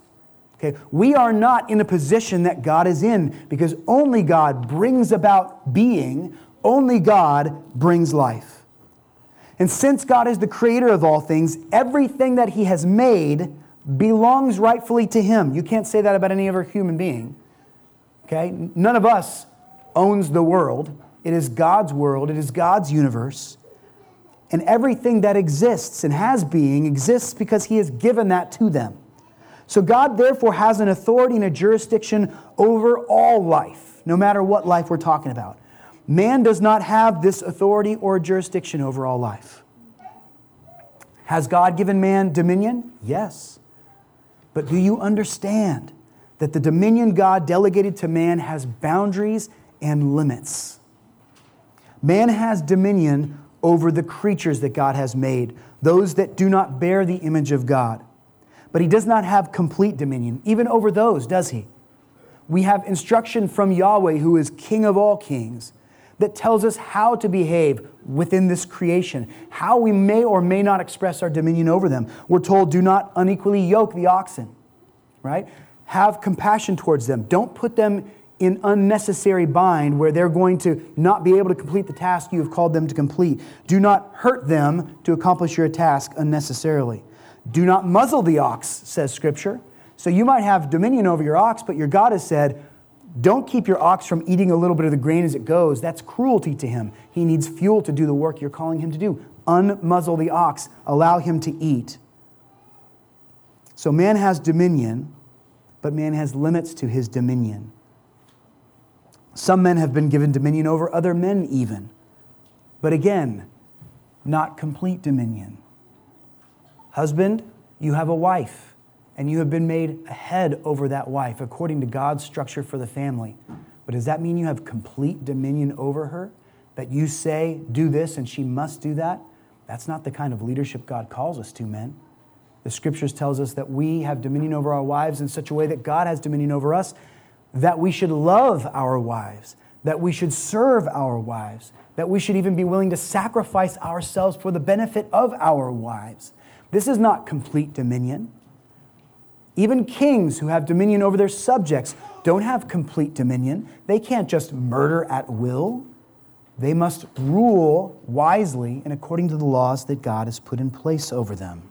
Okay, we are not in a position that God is in because only God brings about being, only God brings life. And since God is the creator of all things, everything that he has made belongs rightfully to him. You can't say that about any other human being. Okay? None of us owns the world. It is God's world, it is God's universe. And everything that exists and has being exists because He has given that to them. So God, therefore, has an authority and a jurisdiction over all life, no matter what life we're talking about. Man does not have this authority or jurisdiction over all life. Has God given man dominion? Yes. But do you understand that the dominion God delegated to man has boundaries and limits? Man has dominion over the creatures that God has made, those that do not bear the image of God. But he does not have complete dominion, even over those, does he? We have instruction from Yahweh, who is King of all kings, that tells us how to behave within this creation, how we may or may not express our dominion over them. We're told, do not unequally yoke the oxen, right? Have compassion towards them. Don't put them in unnecessary bind where they're going to not be able to complete the task you have called them to complete. Do not hurt them to accomplish your task unnecessarily. Do not muzzle the ox, says Scripture. So you might have dominion over your ox, but your God has said, don't keep your ox from eating a little bit of the grain as it goes. That's cruelty to him. He needs fuel to do the work you're calling him to do. Unmuzzle the ox, allow him to eat. So man has dominion, but man has limits to his dominion. Some men have been given dominion over other men, even. But again, not complete dominion. Husband, you have a wife, and you have been made a head over that wife according to God's structure for the family. But does that mean you have complete dominion over her? That you say, do this, and she must do that? That's not the kind of leadership God calls us to, men. The scriptures tells us that we have dominion over our wives in such a way that God has dominion over us, that we should love our wives, that we should serve our wives, that we should even be willing to sacrifice ourselves for the benefit of our wives. This is not complete dominion. Even kings who have dominion over their subjects don't have complete dominion. They can't just murder at will. They must rule wisely and according to the laws that God has put in place over them.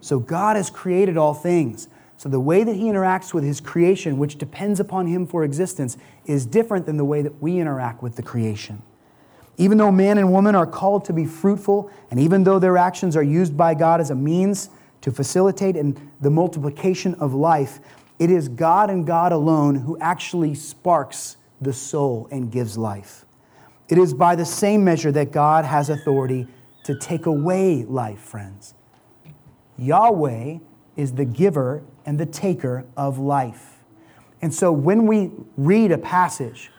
So God has created all things. So the way that he interacts with his creation, which depends upon him for existence, is different than the way that we interact with the creation. Even though man and woman are called to be fruitful, and even though their actions are used by God as a means to facilitate in the multiplication of life, it is God and God alone who actually sparks the soul and gives life. It is by the same measure that God has authority to take away life, friends. Yahweh is the giver and the taker of life. And so when we read a passage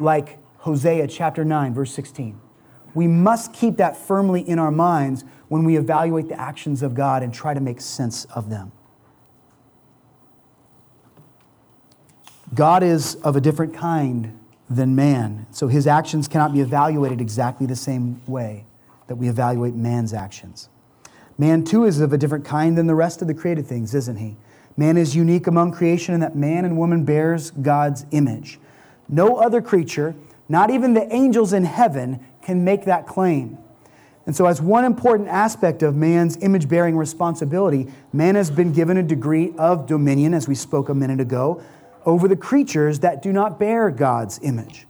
like Hosea chapter 9, verse 16, we must keep that firmly in our minds when we evaluate the actions of God and try to make sense of them. God is of a different kind than man, so his actions cannot be evaluated exactly the same way that we evaluate man's actions. Man, too, is of a different kind than the rest of the created things, isn't he? Man is unique among creation in that man and woman bears God's image. No other creature, not even the angels in heaven, can make that claim. And so, as one important aspect of man's image bearing responsibility, man has been given a degree of dominion, as we spoke a minute ago, over the creatures that do not bear God's image.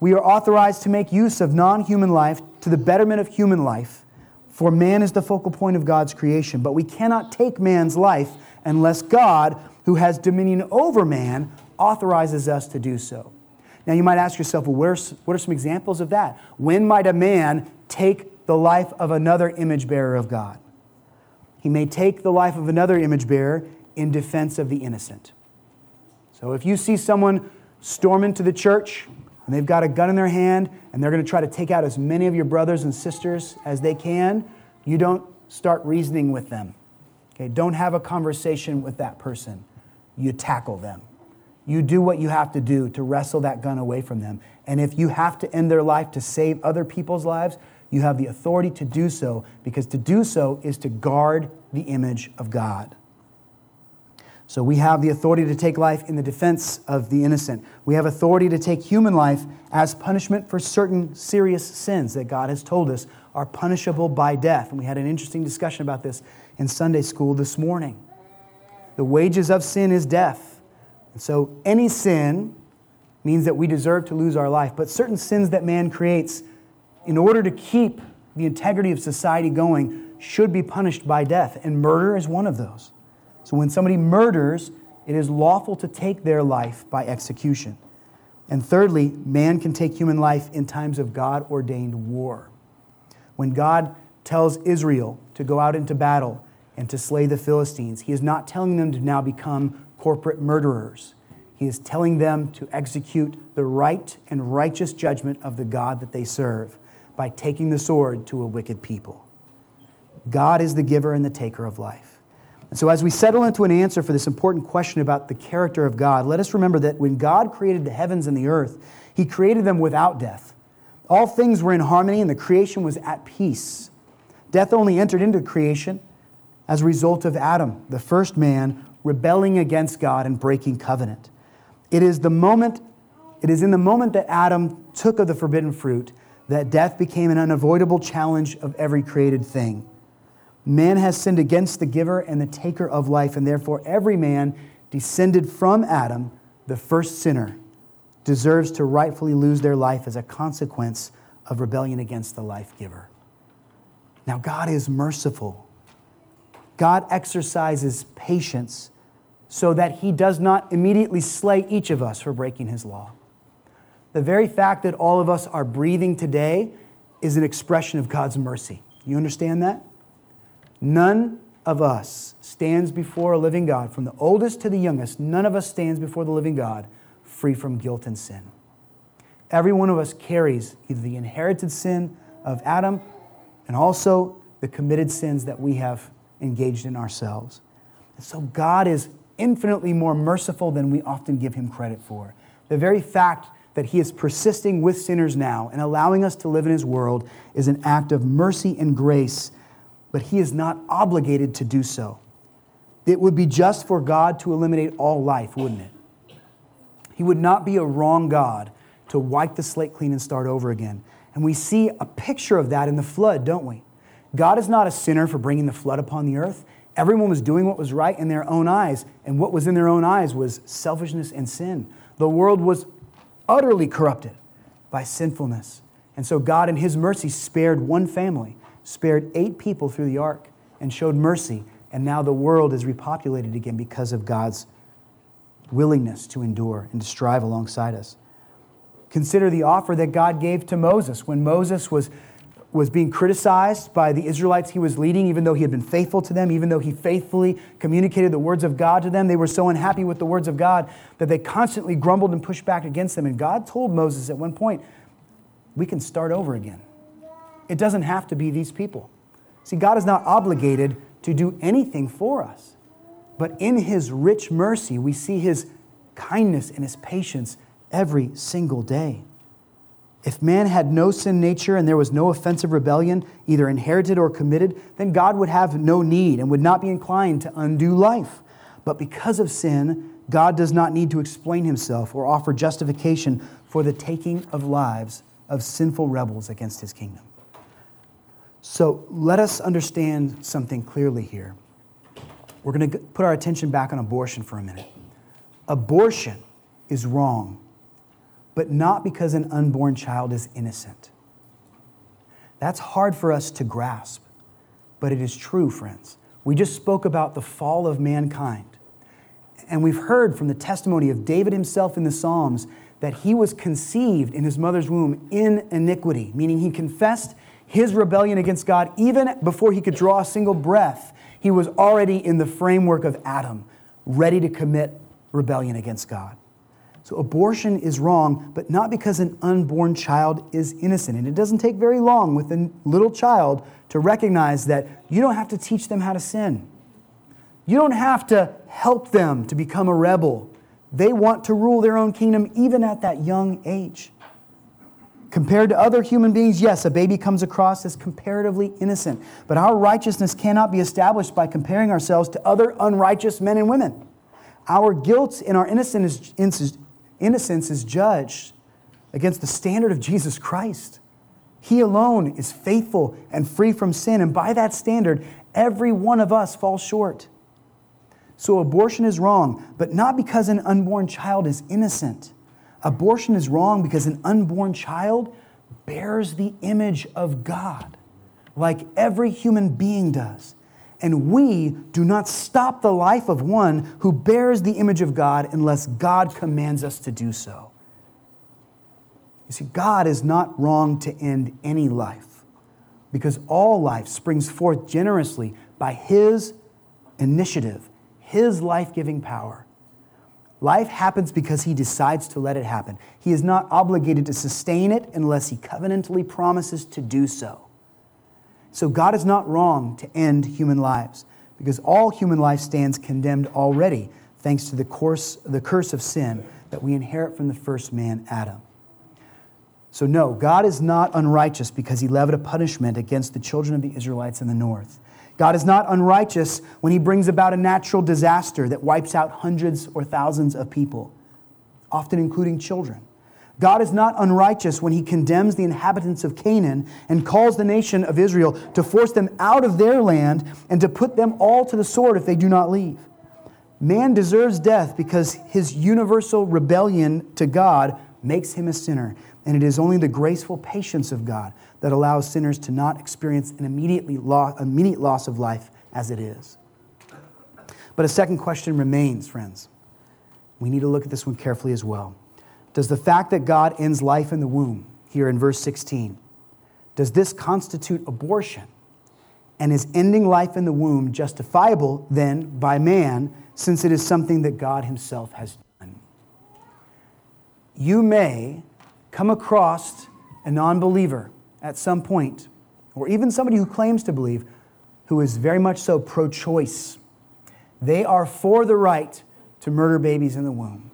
We are authorized to make use of non human life to the betterment of human life, for man is the focal point of God's creation. But we cannot take man's life unless God, who has dominion over man, authorizes us to do so. Now, you might ask yourself, well, what are, what are some examples of that? When might a man take the life of another image bearer of God? He may take the life of another image bearer in defense of the innocent. So if you see someone storm into the church and they've got a gun in their hand and they're going to try to take out as many of your brothers and sisters as they can, you don't start reasoning with them. Okay, don't have a conversation with that person. You tackle them. You do what you have to do to wrestle that gun away from them. And if you have to end their life to save other people's lives, you have the authority to do so because to do so is to guard the image of God. So we have the authority to take life in the defense of the innocent. We have authority to take human life as punishment for certain serious sins that God has told us are punishable by death. And we had an interesting discussion about this in Sunday school this morning. The wages of sin is death. And so any sin means that we deserve to lose our life. But certain sins that man creates, in order to keep the integrity of society going, should be punished by death. And murder is one of those. So when somebody murders, it is lawful to take their life by execution. And thirdly, man can take human life in times of God ordained war. When God tells Israel to go out into battle and to slay the Philistines, he is not telling them to now become corporate murderers. He is telling them to execute the right and righteous judgment of the God that they serve by taking the sword to a wicked people. God is the giver and the taker of life. And so, as we settle into an answer for this important question about the character of God, let us remember that when God created the heavens and the earth, He created them without death. All things were in harmony, and the creation was at peace. Death only entered into creation as a result of Adam, the first man, rebelling against God and breaking covenant. It is the moment, it is in the moment that Adam took of the forbidden fruit that death became an unavoidable challenge of every created thing. Man has sinned against the giver and the taker of life, and therefore every man descended from Adam, the first sinner, deserves to rightfully lose their life as a consequence of rebellion against the life giver. Now, God is merciful. God exercises patience so that he does not immediately slay each of us for breaking his law. The very fact that all of us are breathing today is an expression of God's mercy. You understand that? None of us stands before a living God, from the oldest to the youngest, none of us stands before the living God free from guilt and sin. Every one of us carries either the inherited sin of Adam and also the committed sins that we have engaged in ourselves. And so God is infinitely more merciful than we often give him credit for. The very fact that he is persisting with sinners now and allowing us to live in his world is an act of mercy and grace but he is not obligated to do so. It would be just for God to eliminate all life, wouldn't it? He would not be a wrong God to wipe the slate clean and start over again. And we see a picture of that in the flood, don't we? God is not a sinner for bringing the flood upon the earth. Everyone was doing what was right in their own eyes, and what was in their own eyes was selfishness and sin. The world was utterly corrupted by sinfulness. And so God, in His mercy, spared one family spared eight people through the ark and showed mercy, and now the world is repopulated again because of God's willingness to endure and to strive alongside us. Consider the offer that God gave to Moses when Moses was, was being criticized by the Israelites he was leading, even though he had been faithful to them, even though he faithfully communicated the words of God to them. They were so unhappy with the words of God that they constantly grumbled and pushed back against them. And God told Moses at one point, We can start over again. It doesn't have to be these people. See, God is not obligated to do anything for us. But in His rich mercy, we see His kindness and His patience every single day. If man had no sin nature and there was no offensive rebellion, either inherited or committed, then God would have no need and would not be inclined to undo life. But because of sin, God does not need to explain himself or offer justification for the taking of lives of sinful rebels against his kingdom. So let us understand something clearly here. We're going to put our attention back on abortion for a minute. Abortion is wrong, but not because an unborn child is innocent. That's hard for us to grasp, but it is true, friends. We just spoke about the fall of mankind. And we've heard from the testimony of David himself in the Psalms that he was conceived in his mother's womb in iniquity, meaning he confessed his rebellion against God even before he could draw a single breath. He was already in the framework of Adam, ready to commit rebellion against God. So abortion is wrong, but not because an unborn child is innocent. And it doesn't take very long with a little child to recognize that you don't have to teach them how to sin. You don't have to help them to become a rebel. They want to rule their own kingdom even at that young age. Compared to other human beings, yes, a baby comes across as comparatively innocent, but our righteousness cannot be established by comparing ourselves to other unrighteous men and women. Our guilt and our innocence innocence is judged against the standard of Jesus Christ. He alone is faithful and free from sin, and by that standard, every one of us falls short. So abortion is wrong, but not because an unborn child is innocent. Abortion is wrong because an unborn child bears the image of God, like every human being does. And we do not stop the life of one who bears the image of God unless God commands us to do so. You see, God is not wrong to end any life because all life springs forth generously by His initiative, His life giving power. Life happens because He decides to let it happen. He is not obligated to sustain it unless He covenantally promises to do so. So God is not wrong to end human lives because all human life stands condemned already thanks to the, course, the curse of sin that we inherit from the first man, Adam. So, no, God is not unrighteous because he levied a punishment against the children of the Israelites in the north. God is not unrighteous when he brings about a natural disaster that wipes out hundreds or thousands of people, often including children. God is not unrighteous when he condemns the inhabitants of Canaan and calls the nation of Israel to force them out of their land and to put them all to the sword if they do not leave. Man deserves death because his universal rebellion to God makes him a sinner. And it is only the graceful patience of God that allows sinners to not experience an immediately immediate loss of life as it is. But a second question remains, friends. We need to look at this one carefully as well. Does the fact that God ends life in the womb, here in verse 16, does this constitute abortion? And is ending life in the womb justifiable then by man, since it is something that God Himself has done? You may come across a non believer at some point, or even somebody who claims to believe, who is very much so pro choice. They are for the right to murder babies in the womb.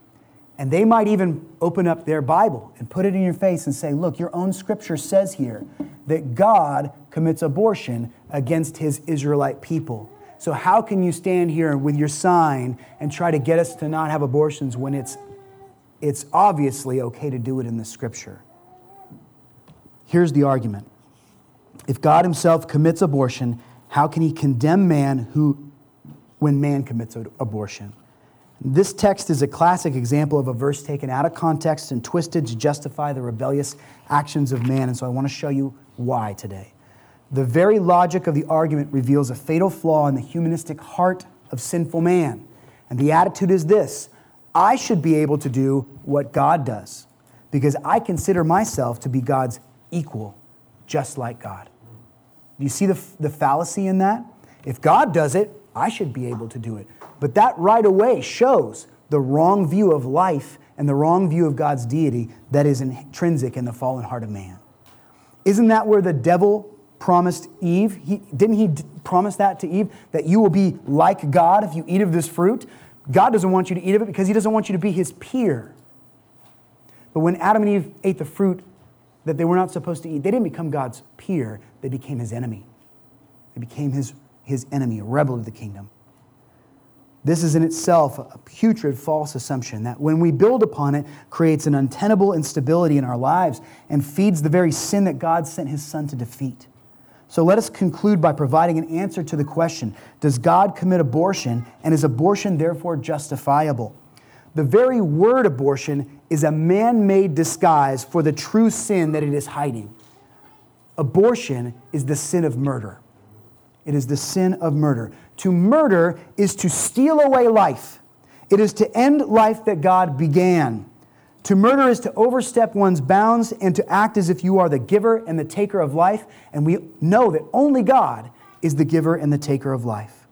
And they might even open up their Bible and put it in your face and say, Look, your own scripture says here that God commits abortion against his Israelite people. So, how can you stand here with your sign and try to get us to not have abortions when it's, it's obviously okay to do it in the scripture? Here's the argument If God himself commits abortion, how can he condemn man who, when man commits abortion? This text is a classic example of a verse taken out of context and twisted to justify the rebellious actions of man, and so I want to show you why today. The very logic of the argument reveals a fatal flaw in the humanistic heart of sinful man. And the attitude is this I should be able to do what God does because I consider myself to be God's equal, just like God. Do you see the, the fallacy in that? If God does it, I should be able to do it. But that right away shows the wrong view of life and the wrong view of God's deity that is intrinsic in the fallen heart of man. Isn't that where the devil promised Eve? He, didn't he promise that to Eve? That you will be like God if you eat of this fruit? God doesn't want you to eat of it because he doesn't want you to be his peer. But when Adam and Eve ate the fruit that they were not supposed to eat, they didn't become God's peer, they became his enemy. They became his, his enemy, a rebel to the kingdom. This is in itself a putrid false assumption that when we build upon it, creates an untenable instability in our lives and feeds the very sin that God sent his son to defeat. So let us conclude by providing an answer to the question Does God commit abortion, and is abortion therefore justifiable? The very word abortion is a man made disguise for the true sin that it is hiding. Abortion is the sin of murder. It is the sin of murder. To murder is to steal away life, it is to end life that God began. To murder is to overstep one's bounds and to act as if you are the giver and the taker of life. And we know that only God is the giver and the taker of life.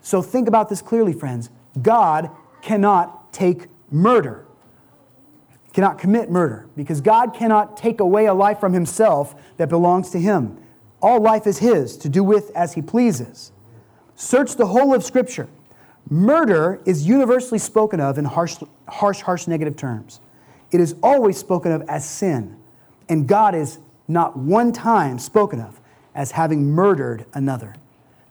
So think about this clearly, friends. God cannot take murder, cannot commit murder, because God cannot take away a life from himself that belongs to him. All life is his to do with as he pleases. Search the whole of Scripture. Murder is universally spoken of in harsh, harsh, harsh negative terms. It is always spoken of as sin, and God is not one time spoken of as having murdered another.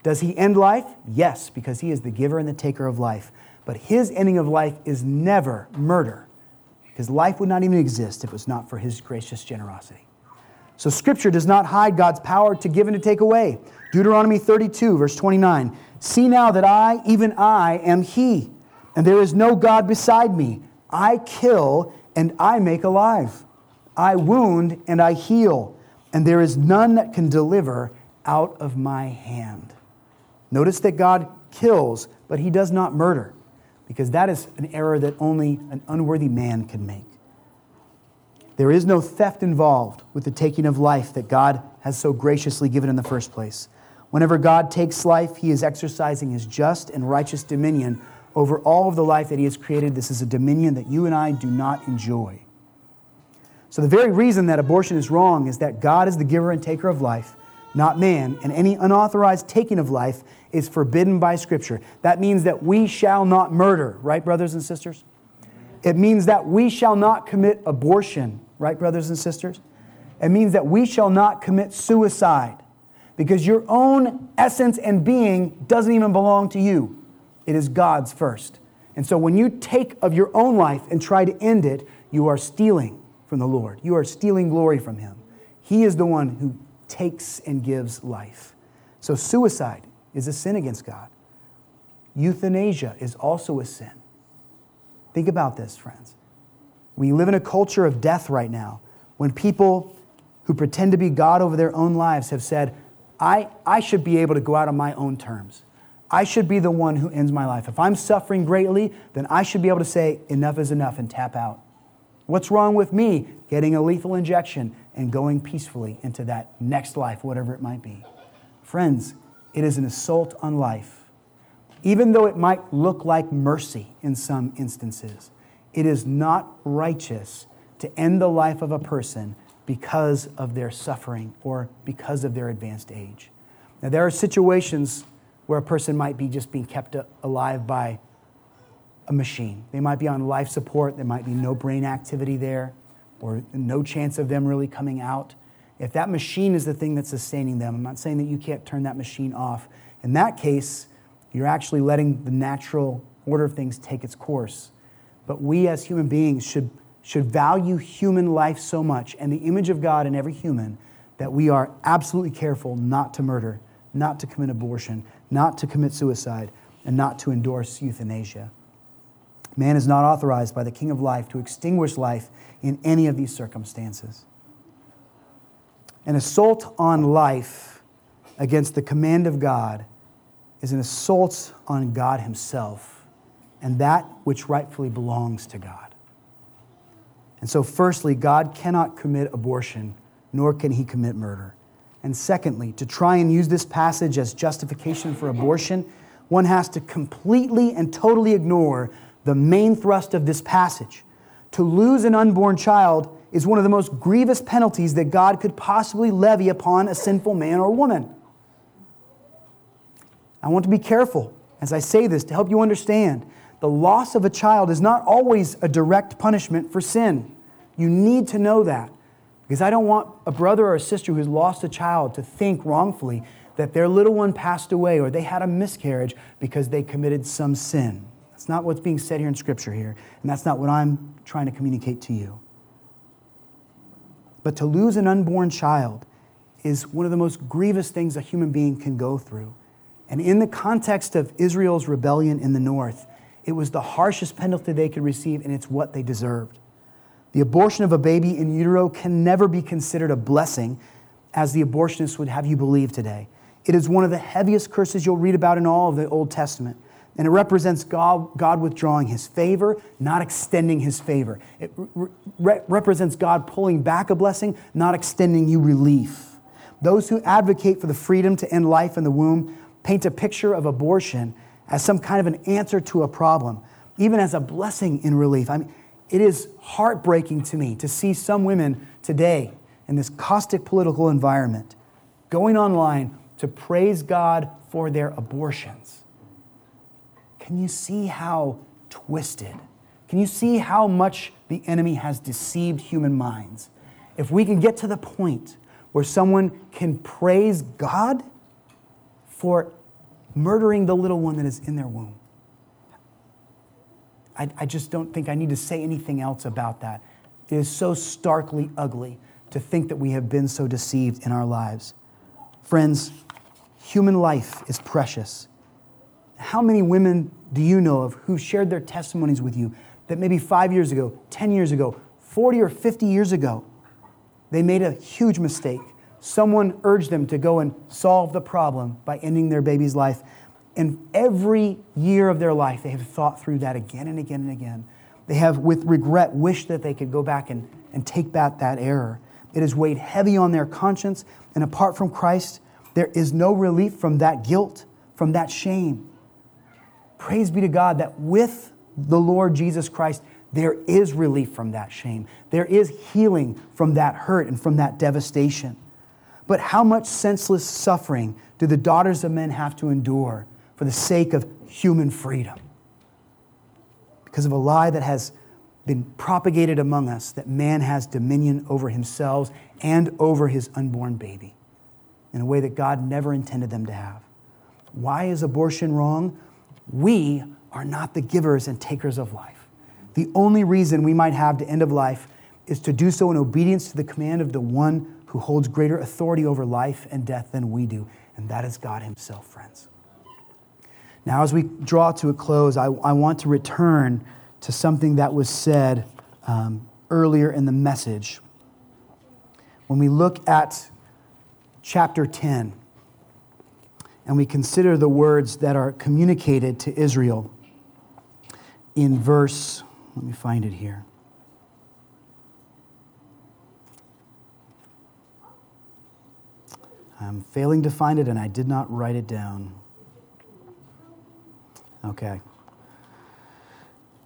Does he end life? Yes, because he is the giver and the taker of life. But his ending of life is never murder, because life would not even exist if it was not for his gracious generosity. So, Scripture does not hide God's power to give and to take away. Deuteronomy 32, verse 29 See now that I, even I, am He, and there is no God beside me. I kill and I make alive. I wound and I heal, and there is none that can deliver out of my hand. Notice that God kills, but He does not murder, because that is an error that only an unworthy man can make. There is no theft involved with the taking of life that God has so graciously given in the first place. Whenever God takes life, he is exercising his just and righteous dominion over all of the life that he has created. This is a dominion that you and I do not enjoy. So, the very reason that abortion is wrong is that God is the giver and taker of life, not man, and any unauthorized taking of life is forbidden by Scripture. That means that we shall not murder, right, brothers and sisters? It means that we shall not commit abortion, right, brothers and sisters? It means that we shall not commit suicide because your own essence and being doesn't even belong to you. It is God's first. And so when you take of your own life and try to end it, you are stealing from the Lord. You are stealing glory from Him. He is the one who takes and gives life. So suicide is a sin against God. Euthanasia is also a sin. Think about this, friends. We live in a culture of death right now when people who pretend to be God over their own lives have said, I, I should be able to go out on my own terms. I should be the one who ends my life. If I'm suffering greatly, then I should be able to say, enough is enough and tap out. What's wrong with me getting a lethal injection and going peacefully into that next life, whatever it might be? Friends, it is an assault on life. Even though it might look like mercy in some instances, it is not righteous to end the life of a person because of their suffering or because of their advanced age. Now, there are situations where a person might be just being kept alive by a machine. They might be on life support, there might be no brain activity there, or no chance of them really coming out. If that machine is the thing that's sustaining them, I'm not saying that you can't turn that machine off. In that case, you're actually letting the natural order of things take its course. But we as human beings should should value human life so much and the image of God in every human that we are absolutely careful not to murder, not to commit abortion, not to commit suicide, and not to endorse euthanasia. Man is not authorized by the King of Life to extinguish life in any of these circumstances. An assault on life against the command of God is an assault on God Himself and that which rightfully belongs to God. And so, firstly, God cannot commit abortion, nor can he commit murder. And secondly, to try and use this passage as justification for abortion, one has to completely and totally ignore the main thrust of this passage. To lose an unborn child is one of the most grievous penalties that God could possibly levy upon a sinful man or woman. I want to be careful as I say this to help you understand the loss of a child is not always a direct punishment for sin. You need to know that. Because I don't want a brother or a sister who's lost a child to think wrongfully that their little one passed away or they had a miscarriage because they committed some sin. That's not what's being said here in Scripture here, and that's not what I'm trying to communicate to you. But to lose an unborn child is one of the most grievous things a human being can go through. And in the context of Israel's rebellion in the north, it was the harshest penalty they could receive, and it's what they deserved. The abortion of a baby in utero can never be considered a blessing, as the abortionists would have you believe today. It is one of the heaviest curses you'll read about in all of the Old Testament. And it represents God, God withdrawing his favor, not extending his favor. It re- represents God pulling back a blessing, not extending you relief. Those who advocate for the freedom to end life in the womb paint a picture of abortion as some kind of an answer to a problem, even as a blessing in relief. I mean, it is heartbreaking to me to see some women today in this caustic political environment going online to praise God for their abortions. Can you see how twisted? Can you see how much the enemy has deceived human minds? If we can get to the point where someone can praise God for murdering the little one that is in their womb. I, I, just don't think I need to say anything else about that. It is so starkly ugly to think that we have been so deceived in our lives. Friends, human life is precious. How many women do you know of who shared their testimonies with you that maybe five years ago, 10 years ago, 40 or 50 years ago, they made a huge mistake. Someone urged them to go and solve the problem by ending their baby's life. And every year of their life, they have thought through that again and again and again. They have, with regret, wished that they could go back and, and take back that error. It has weighed heavy on their conscience, and apart from Christ, there is no relief from that guilt, from that shame. Praise be to God that with the Lord Jesus Christ, there is relief from that shame. There is healing from that hurt and from that devastation. But how much senseless suffering do the daughters of men have to endure for the sake of human freedom? Because of a lie that has been propagated among us that man has dominion over himself and over his unborn baby in a way that God never intended them to have. Why is abortion wrong? We are not the givers and takers of life. The only reason we might have to end of life is to do so in obedience to the command of the one who holds greater authority over life and death than we do, and that is God Himself, friends. Now, as we draw to a close, I, I want to return to something that was said um, earlier in the message. When we look at chapter 10 and we consider the words that are communicated to Israel in verse let me find it here. I'm failing to find it, and I did not write it down. Okay.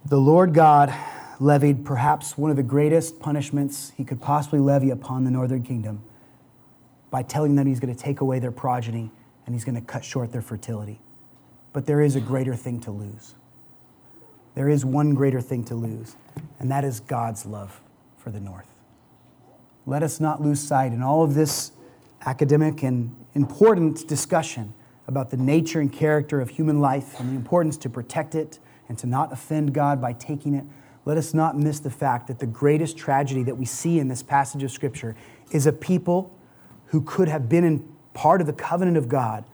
The Lord God levied perhaps one of the greatest punishments he could possibly levy upon the northern kingdom by telling them he's going to take away their progeny and he's going to cut short their fertility. But there is a greater thing to lose there is one greater thing to lose, and that is God's love for the North. Let us not lose sight in all of this academic and important discussion about the nature and character of human life and the importance to protect it and to not offend God by taking it. Let us not miss the fact that the greatest tragedy that we see in this passage of Scripture is a people who could have been in part of the covenant of God,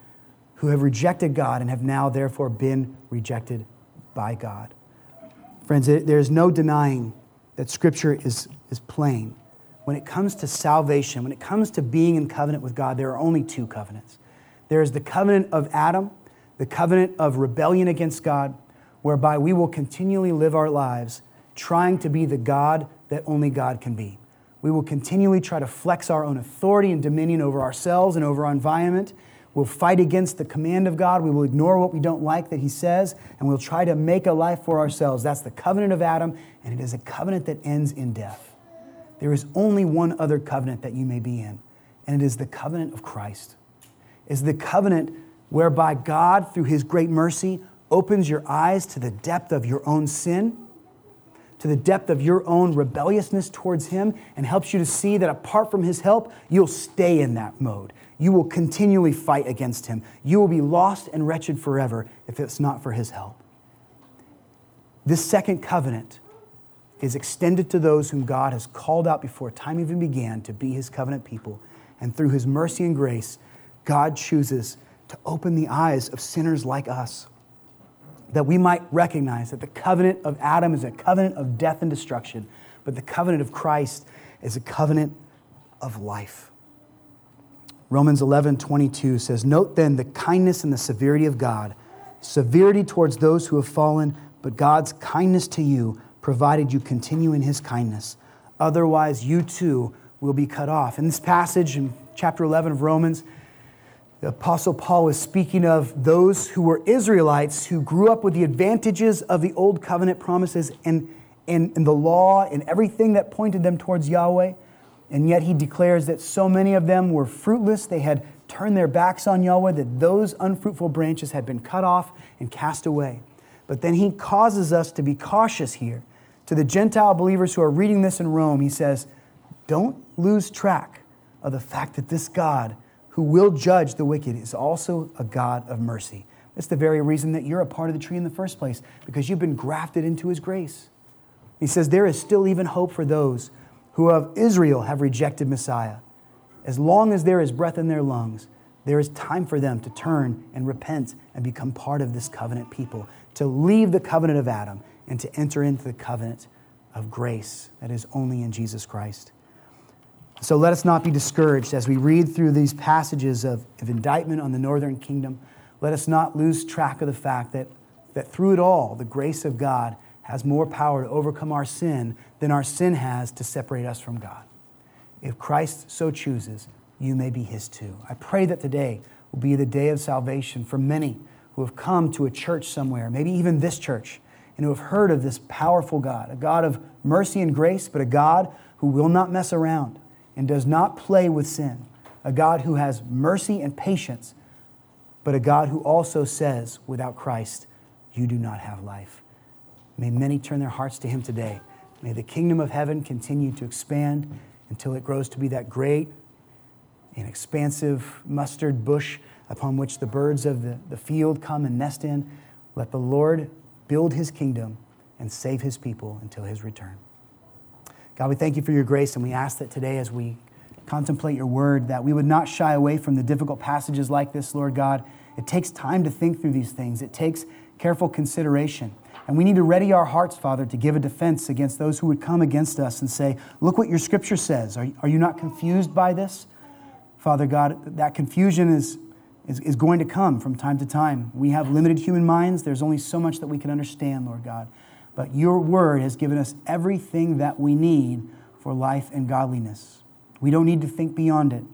who have rejected God and have now therefore been rejected by God. Friends, there's no denying that Scripture is, is plain. When it comes to salvation, when it comes to being in covenant with God, there are only two covenants. There is the covenant of Adam, the covenant of rebellion against God, whereby we will continually live our lives trying to be the God that only God can be. We will continually try to flex our own authority and dominion over ourselves and over our environment We'll fight against the command of God. We will ignore what we don't like that He says, and we'll try to make a life for ourselves. That's the covenant of Adam, and it is a covenant that ends in death. There is only one other covenant that you may be in, and it is the covenant of Christ. Is the covenant whereby God, through His great mercy, opens your eyes to the depth of your own sin, to the depth of your own rebelliousness towards Him, and helps you to see that apart from His help, you'll stay in that mode you will continually fight against him. You will be lost and wretched forever if it's not for his help. This second covenant is extended to those whom God has called out before time even began to be his covenant people. And through his mercy and grace, God chooses to open the eyes of sinners like us that we might recognize that the covenant of Adam is a covenant of death and destruction, but the covenant of Christ is a covenant of life. Romans 11, 22 says, Note then the kindness and the severity of God, severity towards those who have fallen, but God's kindness to you, provided you continue in his kindness. Otherwise, you too will be cut off. In this passage in chapter 11 of Romans, the Apostle Paul is speaking of those who were Israelites who grew up with the advantages of the old covenant promises and, and, and the law and everything that pointed them towards Yahweh. And yet he declares that so many of them were fruitless. They had turned their backs on Yahweh, that those unfruitful branches had been cut off and cast away. But then he causes us to be cautious here. To the Gentile believers who are reading this in Rome, he says, Don't lose track of the fact that this God who will judge the wicked is also a God of mercy. That's the very reason that you're a part of the tree in the first place, because you've been grafted into his grace. He says, There is still even hope for those who of Israel have rejected Messiah. As long as there is breath in their lungs, there is time for them to turn and repent and become part of this covenant people, to leave the covenant of Adam and to enter into the covenant of grace that is only in Jesus Christ. So let us not be discouraged as we read through these passages of, of indictment on the northern kingdom. Let us not lose track of the fact that, that through it all, the grace of God has more power to overcome our sin than our sin has to separate us from God. If Christ so chooses, you may be his too. I pray that today will be the day of salvation for many who have come to a church somewhere, maybe even this church, and who have heard of this powerful God, a God of mercy and grace, but a God who will not mess around and does not play with sin, a God who has mercy and patience, but a God who also says, without Christ, you do not have life. May many turn their hearts to Him today. May the kingdom of heaven continue to expand until it grows to be that great and expansive mustard bush upon which the birds of the, the field come and nest in. Let the Lord build His kingdom and save His people until His return. God, we thank you for your grace, and we ask that today as we contemplate your word, that we would not shy away from the difficult passages like this, Lord God. It takes time to think through these things, it takes careful consideration. And we need to ready our hearts, Father, to give a defense against those who would come against us and say, Look what your scripture says. Are, are you not confused by this? Father God, that confusion is, is, is going to come from time to time. We have limited human minds. There's only so much that we can understand, Lord God. But your word has given us everything that we need for life and godliness. We don't need to think beyond it.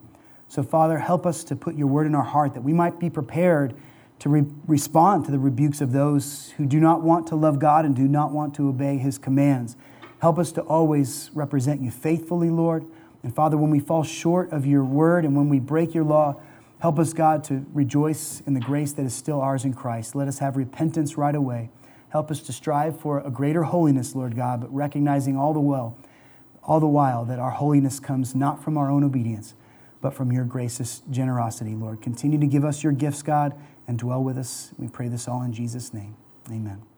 So, Father, help us to put your word in our heart that we might be prepared to re- respond to the rebukes of those who do not want to love God and do not want to obey his commands. Help us to always represent you faithfully, Lord. And Father, when we fall short of your word and when we break your law, help us, God, to rejoice in the grace that is still ours in Christ. Let us have repentance right away. Help us to strive for a greater holiness, Lord God, but recognizing all the while, all the while that our holiness comes not from our own obedience, but from your gracious generosity, Lord. Continue to give us your gifts, God, and dwell with us. We pray this all in Jesus' name. Amen.